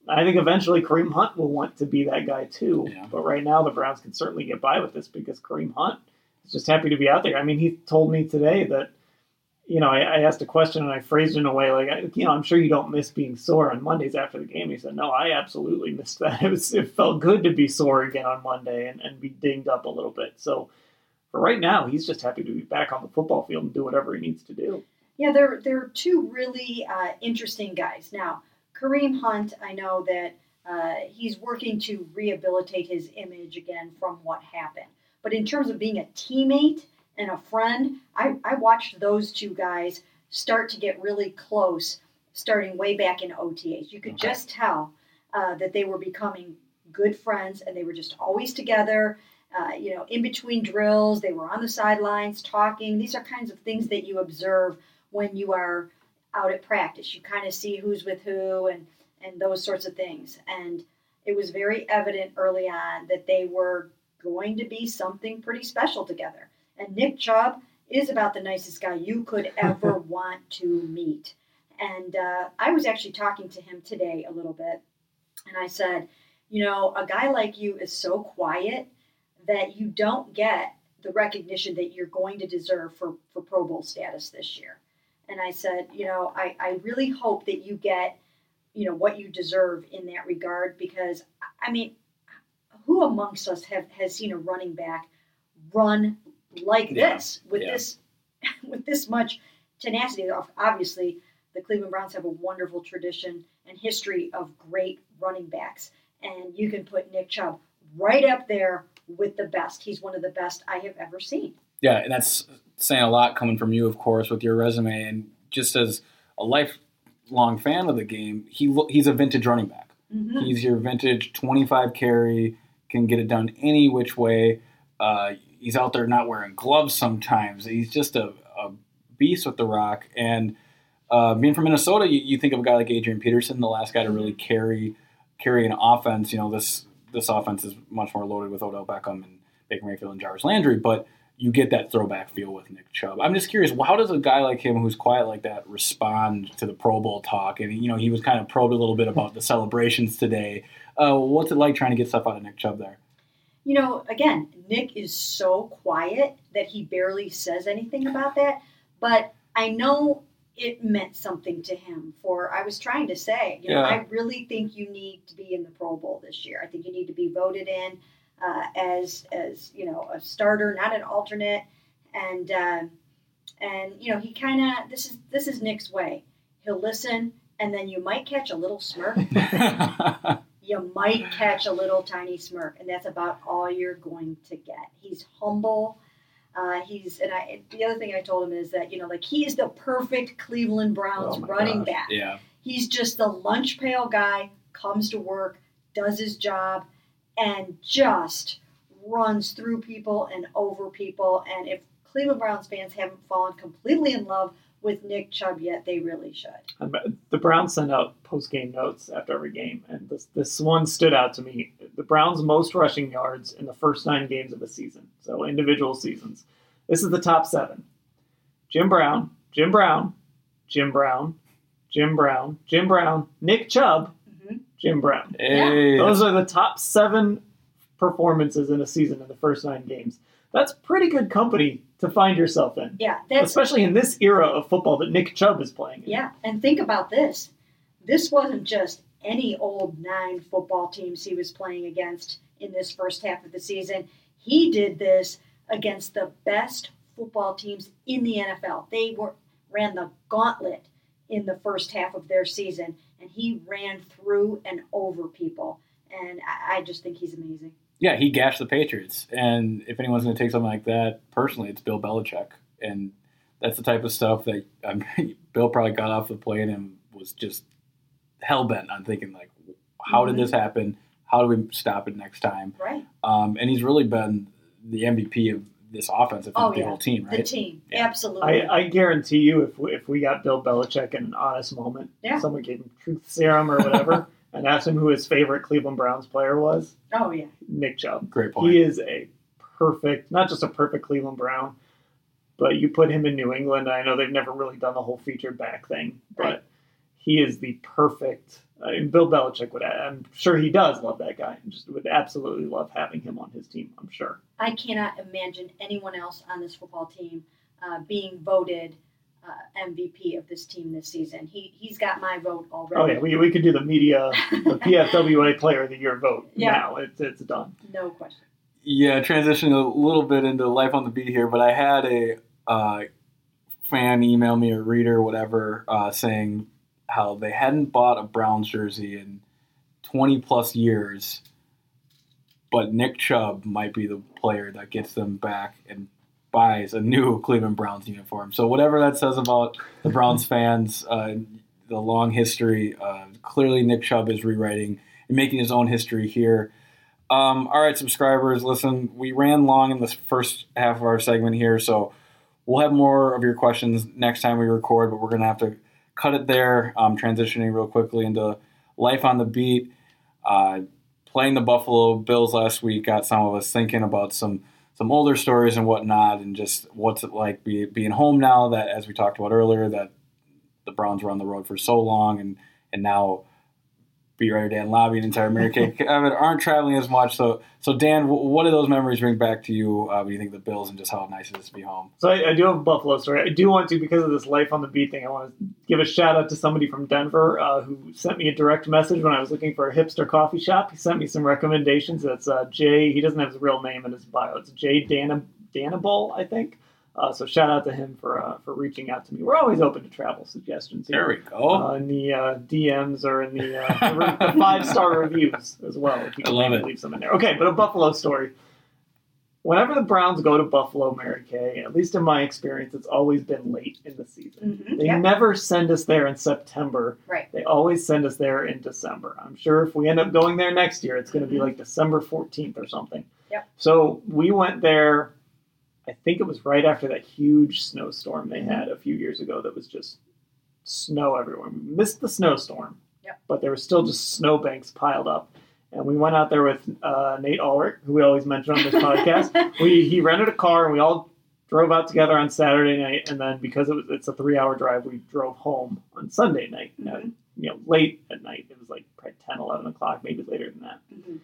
I think eventually Kareem Hunt will want to be that guy too. Yeah. But right now the Browns can certainly get by with this because Kareem Hunt is just happy to be out there. I mean, he told me today that, you know, I, I asked a question and I phrased it in a way like, I- you know, I'm sure you don't miss being sore on Mondays after the game. He said, no, I absolutely missed that. It was, it felt good to be sore again on Monday and, and be dinged up a little bit. So for right now, he's just happy to be back on the football field and do whatever he needs to do. Yeah, they're they're two really uh, interesting guys. Now, Kareem Hunt, I know that uh, he's working to rehabilitate his image again from what happened. But in terms of being a teammate and a friend, I, I watched those two guys start to get really close, starting way back in OTAs. You could Okay. just tell uh, that they were becoming good friends, and they were just always together. Uh, you know, in between drills, they were on the sidelines talking. These are kinds of things that you observe when you are out at practice. You kind of see who's with who and and those sorts of things. And it was very evident early on that they were going to be something pretty special together. And Nick Chubb is about the nicest guy you could ever want to meet. And uh, I was actually talking to him today a little bit, and I said, you know, a guy like you is so quiet that you don't get the recognition that you're going to deserve for, for Pro Bowl status this year. And I said, you know, I, I really hope that you get, you know, what you deserve in that regard because, I mean, who amongst us have has seen a running back run like Yeah, this with yeah. this with this much tenacity? Obviously, the Cleveland Browns have a wonderful tradition and history of great running backs, and you can put Nick Chubb right up there with the best. He's one of the best I have ever seen. Yeah, and that's saying a lot coming from you, of course, with your resume. And just as a lifelong fan of the game, he lo- he's a vintage running back. Mhm. He's your vintage 25 carry, can get it done any which way. Uh, he's out there not wearing gloves sometimes. He's just a, a beast with the rock. And uh, being from Minnesota, you, you think of a guy like Adrian Peterson, the last guy to really carry carry an offense. You know, this this offense is much more loaded with Odell Beckham and Baker Mayfield and Jarvis Landry. But you get that throwback feel with Nick Chubb. I'm just curious, how does a guy like him, who's quiet like that, respond to the Pro Bowl talk? And you know, he was kind of probed a little bit about the celebrations today. Uh, what's it like trying to get stuff out of Nick Chubb there? You know, again, Nick is so quiet that he barely says anything about that. But I know it meant something to him. For I was trying to say, you know, Yeah. I really think you need to be in the Pro Bowl this year. I think you need to be voted in uh, as as you know a starter, not an alternate. And uh, and you know, he kind of this is this is Nick's way. He'll listen, and then you might catch a little smirk. you might catch a little tiny smirk, and that's about all you're going to get. He's humble. Uh, he's and I. The other thing I told him is that you know, like he is the perfect Cleveland Browns Oh running gosh. back. yeah. He's just the lunch pail guy. Comes to work, does his job, and just runs through people and over people. And if Cleveland Browns fans haven't fallen completely in love with Nick Chubb yet, they really should. The Browns send out post game notes after every game, and this this one stood out to me. The Browns' most rushing yards in the first nine games of the season, so individual seasons. This is the top seven: Jim Brown, Jim Brown, Jim Brown, Jim Brown, Jim Brown, Nick Chubb. Jim Brown. Hey, Those are the top seven performances in a season in the first nine games. That's pretty good company to find yourself in, Yeah, especially in this era of football that Nick Chubb is playing. in. Yeah, and think about this. This wasn't just any old nine football teams he was playing against in this first half of the season. He did this against the best football teams in the NFL. They were ran the gauntlet in the first half of their season, and he ran through and over people. And I, I just think he's amazing. yeah, he gashed the Patriots, and if anyone's going to take something like that personally, it's Bill Belichick, and that's the type of stuff that um, Bill probably got off the plane and was just hell bent on thinking like, how did Mhm. this happen? How do we stop it next time? Right? Um, and he's really been the MVP of this offense, if Oh, not the yeah. whole team, right? The right? team, Yeah. absolutely. I, I guarantee you, if we, if we got Bill Belichick in an honest moment, Yeah. someone gave him truth serum or whatever, and asked him who his favorite Cleveland Browns player was, oh yeah, Nick Chubb. Great point. He is a perfect, not just a perfect Cleveland Brown, but you put him in New England. I know they've never really done the whole featured back thing, but Right. he is the perfect. I mean, Bill Belichick would. I'm sure he does love that guy. and Just would absolutely love having him on his team. I'm sure. I cannot imagine anyone else on this football team uh, being voted uh, MVP of this team this season. He he's got my vote already. Oh yeah, we, we could do the media, the PFWA Player of the Year vote Yeah. now. It's it's done. no question. Yeah, transitioning a little bit into life on the beat here, but I had a uh, fan email me, a reader, whatever, uh, saying how they hadn't bought a Browns jersey in 20 plus years, but Nick Chubb might be the player that gets them back and buys a new Cleveland Browns uniform. So whatever that says about the Browns fans, uh, the long history, uh, clearly Nick Chubb is rewriting and making his own history here. Um, all right, subscribers, listen, we ran long in this first half of our segment here, so we'll have more of your questions next time we record, but we're going to have to cut it there. Um, transitioning real quickly into life on the beat. Uh, playing the Buffalo Bills last week got some of us thinking about some some older stories and whatnot, and just what's it like be, being home now that, as we talked about earlier, that the Browns were on the road for so long, and and now Beat Writer Dan Labbe and entire Mary Kay Kevin aren't traveling as much. So, so Dan, wh- what do those memories bring back to you uh, when you think of the Bills and just how nice it is to be home? So I, I do have a Buffalo story. I do want to because of this life on the beat thing. I want to give a shout out to somebody from Denver uh, who sent me a direct message when I was looking for a hipster coffee shop. He sent me some recommendations. That's uh, Jay. He doesn't have his real name in his bio. It's Jay Dana Danabol, I think. Uh, so shout out to him for uh, for reaching out to me. We're always open to travel suggestions. here. There we go. Uh, in the uh, DMs or in the, uh, the, the five star reviews as well. If you I love it. leave some in there. Okay, but a Buffalo story. Whenever the Browns go to Buffalo, Mary Kay, at least in my experience, it's always been late in the season. Mhm, They yeah. never send us there in September. Right. They always send us there in December. I'm sure if we end up going there next year, it's going to be Mhm. like December 14th or something. Yep. So we went there. I think it was right after that huge snowstorm they had a few years ago that was just snow everywhere. We missed the snowstorm, Yep. but there was still just snowbanks piled up. And we went out there with uh, Nate Ulrich, who we always mention on this podcast. we he rented a car and we all drove out together on Saturday night, and then because it was it's a three hour drive, we drove home on Sunday night. Mhm. uh, you know, late at night. It was like probably 10, 11 o'clock, maybe later than that. Mhm.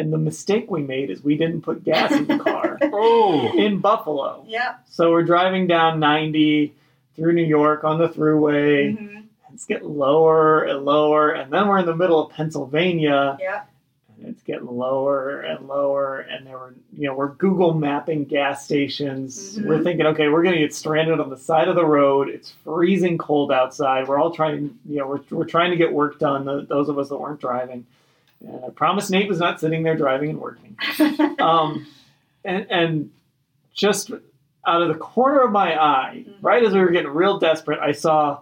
And the mistake we made is we didn't put gas in the car Oh, in Buffalo. Yeah. So we're driving down 90 through New York on the thruway. Mhm. It's getting lower and lower, and then we're in the middle of Pennsylvania, Yeah. and it's getting lower and lower. And there were, you know, we're Google mapping gas stations. Mhm. We're thinking, okay, we're going to get stranded on the side of the road. It's freezing cold outside. We're all trying, you know, we're, we're trying to get work done. th- Those of us that weren't driving. And I promise Nate was not sitting there driving and working. Um, and, and just out of the corner of my eye, Mhm. right as we were getting real desperate, I saw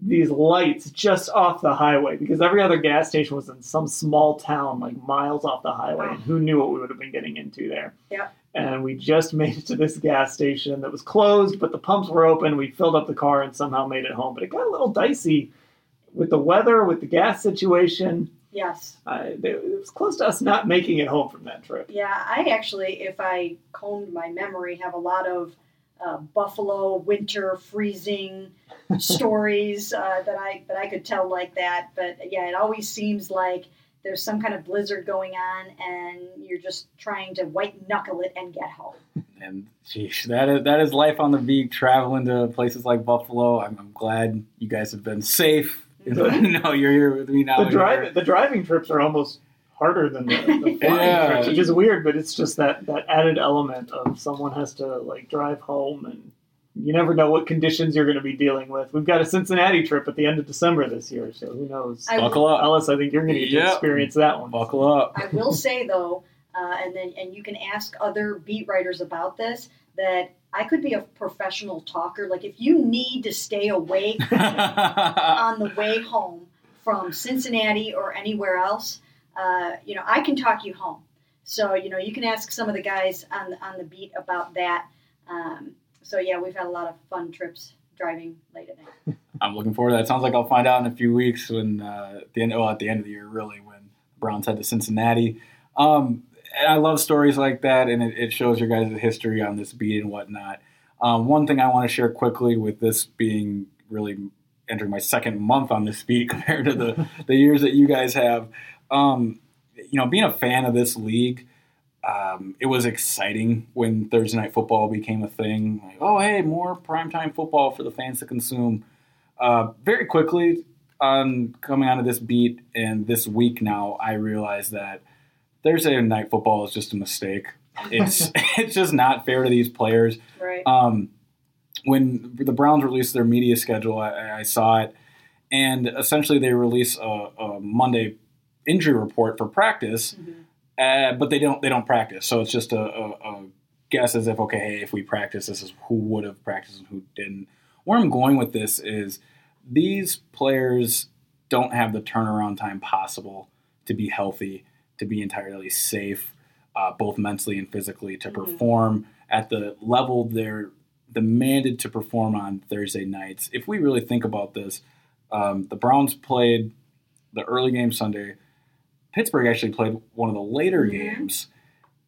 these lights just off the highway because every other gas station was in some small town like miles off the highway Wow. and who knew what we would have been getting into there Yeah. and we just made it to this gas station that was closed but the pumps were open we filled up the car and somehow made it home but it got a little dicey with the weather with the gas situation yes. I, it was close to us not making it home from that trip Yeah, I actually, if I combed my memory, have a lot of uh, Buffalo winter freezing stories uh, that I that I could tell like that. But yeah, it always seems like there's some kind of blizzard going on, and you're just trying to white knuckle it and get home. and geez, that is that is life on the beat. Traveling to places like Buffalo. I'm, I'm glad you guys have been safe. no, you're here with me now. the drive the driving trips are almost harder than the, the flying Yeah. trips, which is weird, but it's just that that added element of someone has to like drive home and you never know what conditions you're going to be dealing with. We've got a Cincinnati trip at the end of December this year, so who knows? I- Buckle up. Ellis, I think you're going to get Yep. to experience that one. Buckle up. I will say though, uh, and then and you can ask other beat writers about this that I could be a professional talker. Like if you need to stay awake on the way home from Cincinnati or anywhere else, uh, you know, I can talk you home. So you know, you can ask some of the guys on the, on the beat about that. Um, so yeah, we've had a lot of fun trips driving late at night. I'm looking forward to that. Sounds like I'll find out in a few weeks when uh, at the end. Well, at the end of the year, really, when the Browns head to Cincinnati. Um, and I love stories like that, and it, it shows your guys' history on this beat and whatnot. Um, one thing I want to share quickly with this being really entering my second month on this beat compared to the, the years that you guys have. Um, you know, being a fan of this league, um, it was exciting when Thursday night football became a thing. Like, oh, hey, more primetime football for the fans to consume. Uh, very quickly on coming onto this beat and this week now, I realized that Thursday night football is just a mistake. It's it's just not fair to these players. Right. Um, when the Browns released their media schedule, I, I saw it, and essentially they release a, a Monday injury report for practice, uh, but they don't they don't practice. So it's just a, a, a guess as if okay, hey, if we practice, this is who would have practiced and who didn't. Where I'm going with this is these players don't have the turnaround time possible to be healthy, to be entirely safe, uh, both mentally and physically, to perform at the level they're demanded to perform on Thursday nights. If we really think about this, um, the Browns played the early game Sunday. Pittsburgh actually played one of the later games,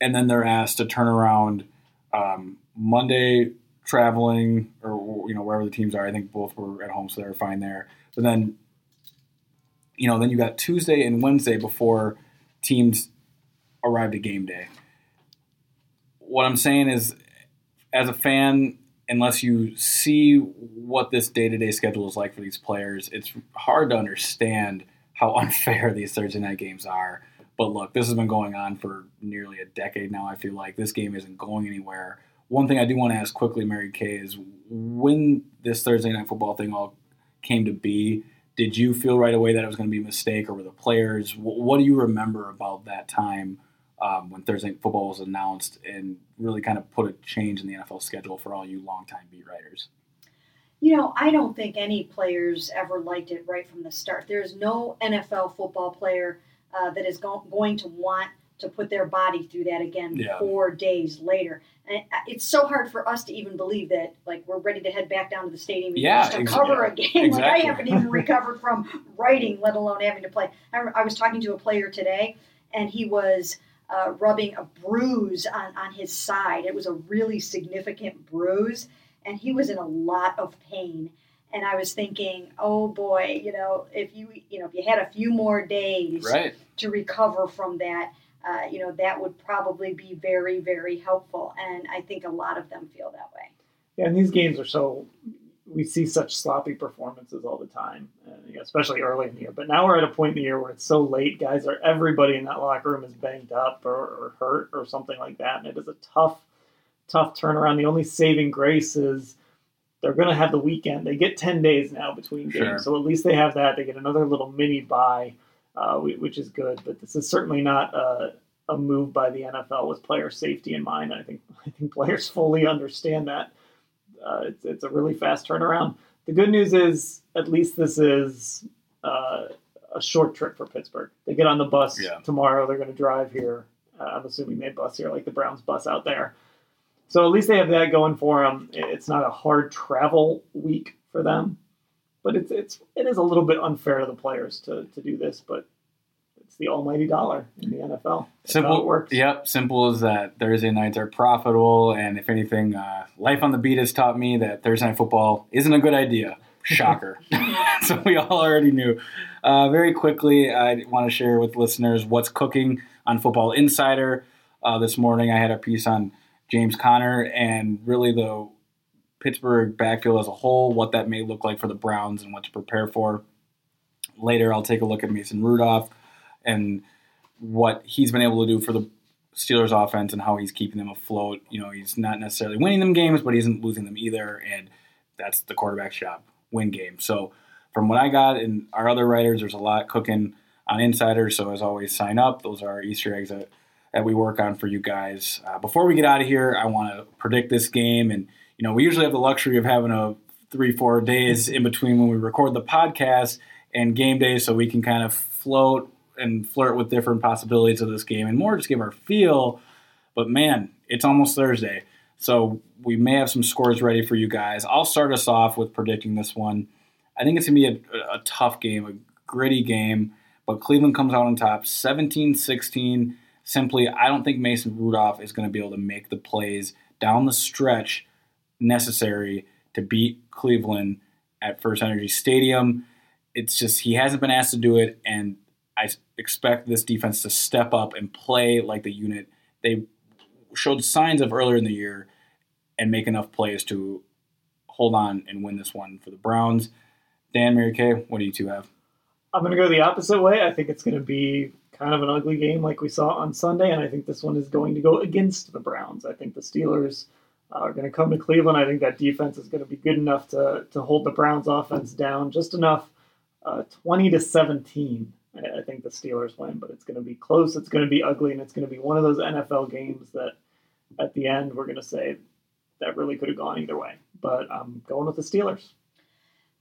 and then they're asked to turn around um, Monday traveling or you know wherever the teams are. I think both were at home, so they were fine there. But then, you know, then you got Tuesday and Wednesday before teams arrived at game day. What I'm saying is, as a fan, unless you see what this day to day schedule is like for these players, it's hard to understand how unfair these Thursday night games are. But look, this has been going on for nearly a decade now. I feel like this game isn't going anywhere. One thing I do want to ask quickly, Mary Kay, is when this Thursday night football thing all came to be, did you feel right away that it was going to be a mistake, or were the players? What, do you remember about that time um, when Thursday night football was announced and really kind of put a change in the NFL schedule for all you longtime beat writers? You know, I don't think any players ever liked it right from the start. There's no NFL football player uh, that is go- going to want to put their body through that again Yeah. four days later. And uh, it's so hard for us to even believe that, like, we're ready to head back down to the stadium and Yeah, just to ex- cover a game. Like, I haven't even recovered from writing, let alone having to play. I, I was talking to a player today, and he was uh, rubbing a bruise on, on his side. It was a really significant bruise, and he was in a lot of pain. And I was thinking, oh boy, you know, if you you know if you had a few more days Right. to recover from that, uh, you know, that would probably be very very helpful. And I think a lot of them feel that way. Yeah, and these games are so we see such sloppy performances all the time, and, you know, especially early in the year. But now we're at a point in the year where it's so late, guys are everybody in that locker room is banged up or, or hurt or something like that, and it is a tough, tough turnaround. The only saving grace is they're going to have the weekend. They get ten days now between games, Sure. so at least they have that. They get another little mini bye, uh, which is good. But this is certainly not a, a move by the NFL with player safety in mind. I think I think players fully understand that uh, it's, it's a really fast turnaround. The good news is, at least this is uh, a short trip for Pittsburgh. They get on the bus Yeah. tomorrow. They're going to drive here. Uh, I'm assuming they bus here, like the Browns bus out there. So at least they have that going for them. It's not a hard travel week for them, but it's it's it is a little bit unfair to the players to, to do this. But it's the almighty dollar in the NFL. That's Simple. it works. Yep, simple as that. Thursday nights are profitable, and if anything, uh, life on the beat has taught me that Thursday night football isn't a good idea. Shocker. so we all already knew. Uh, very quickly, I want to share with listeners what's cooking on Football Insider. Uh, this morning, I had a piece on James Conner and really the Pittsburgh backfield as a whole, what that may look like for the Browns and what to prepare for. Later, I'll take a look at Mason Rudolph and what he's been able to do for the Steelers offense and how he's keeping them afloat. You know, he's not necessarily winning them games, but he isn't losing them either. And that's the quarterback's job win games. So, from what I got and our other writers, there's a lot cooking on Insider. So, as always, sign up. Those are our Easter eggs that, that we work on for you guys. Uh, before we get out of here, I want to predict this game. And, you know, we usually have the luxury of having a three, four days in between when we record the podcast and game day so we can kind of float and flirt with different possibilities of this game and more just give our feel. But man, it's almost Thursday. So we may have some scores ready for you guys. I'll start us off with predicting this one. I think it's going to be a, a tough game, a gritty game, but Cleveland comes out on top 17 16. Simply, I don't think Mason Rudolph is going to be able to make the plays down the stretch necessary to beat Cleveland at First Energy Stadium. It's just he hasn't been asked to do it, and I expect this defense to step up and play like the unit they showed signs of earlier in the year and make enough plays to hold on and win this one for the Browns. Dan, Mary Kay, what do you two have? I'm going to go the opposite way. I think it's going to be kind of an ugly game like we saw on Sunday, and I think this one is going to go against the Browns. I think the Steelers are going to come to Cleveland. I think that defense is going to be good enough to, to hold the Browns offense down just enough. Uh, 20 to 17. I, I think the Steelers win, but it's going to be close. It's going to be ugly, and it's going to be one of those NFL games that at the end we're going to say that really could have gone either way. But I'm going with the Steelers.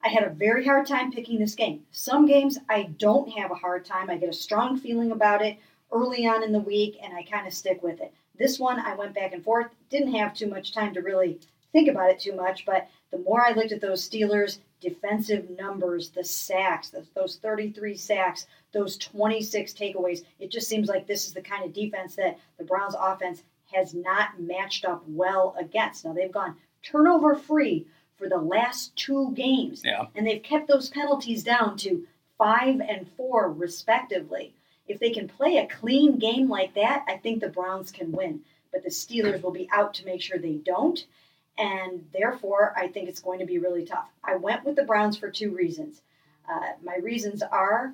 I had a very hard time picking this game. Some games I don't have a hard time. I get a strong feeling about it early on in the week and I kind of stick with it. This one I went back and forth, didn't have too much time to really think about it too much, but the more I looked at those Steelers defensive numbers, the sacks, those, those 33 sacks, those 26 takeaways, it just seems like this is the kind of defense that the Browns offense has not matched up well against. Now they've gone turnover free for the last two games. Yeah. And they've kept those penalties down to five and four, respectively. If they can play a clean game like that, I think the Browns can win. But the Steelers will be out to make sure they don't. And therefore, I think it's going to be really tough. I went with the Browns for two reasons. Uh, my reasons are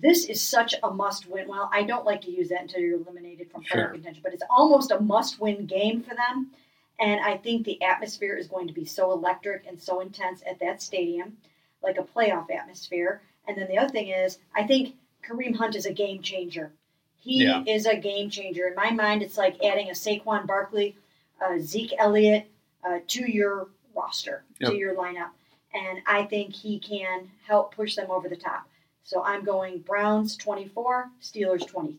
this is such a must win. Well, I don't like to use that until you're eliminated from Sure. contention, but it's almost a must win game for them. And I think the atmosphere is going to be so electric and so intense at that stadium, like a playoff atmosphere. And then the other thing is, I think Kareem Hunt is a game changer. He Yeah. is a game changer. In my mind, it's like adding a Saquon Barkley, uh, Zeke Elliott uh, to your roster, Yep. to your lineup. And I think he can help push them over the top. So I'm going Browns 24, Steelers 23.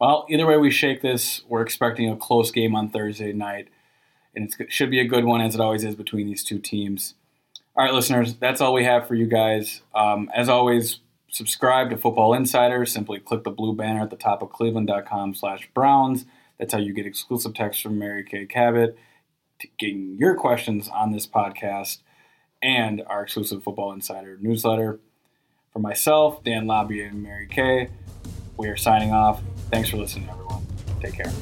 Well, either way we shake this, we're expecting a close game on Thursday night, and it should be a good one as it always is between these two teams. All right, listeners, that's all we have for you guys. Um, as always, subscribe to Football Insider, simply click the blue banner at the top of cleveland.com slash browns. That's how you get exclusive text from Mary Kay Cabot, getting your questions on this podcast, and our exclusive Football Insider newsletter. For myself, Dan Labbe, and Mary Kay, we are signing off. Thanks for listening, everyone. Take care.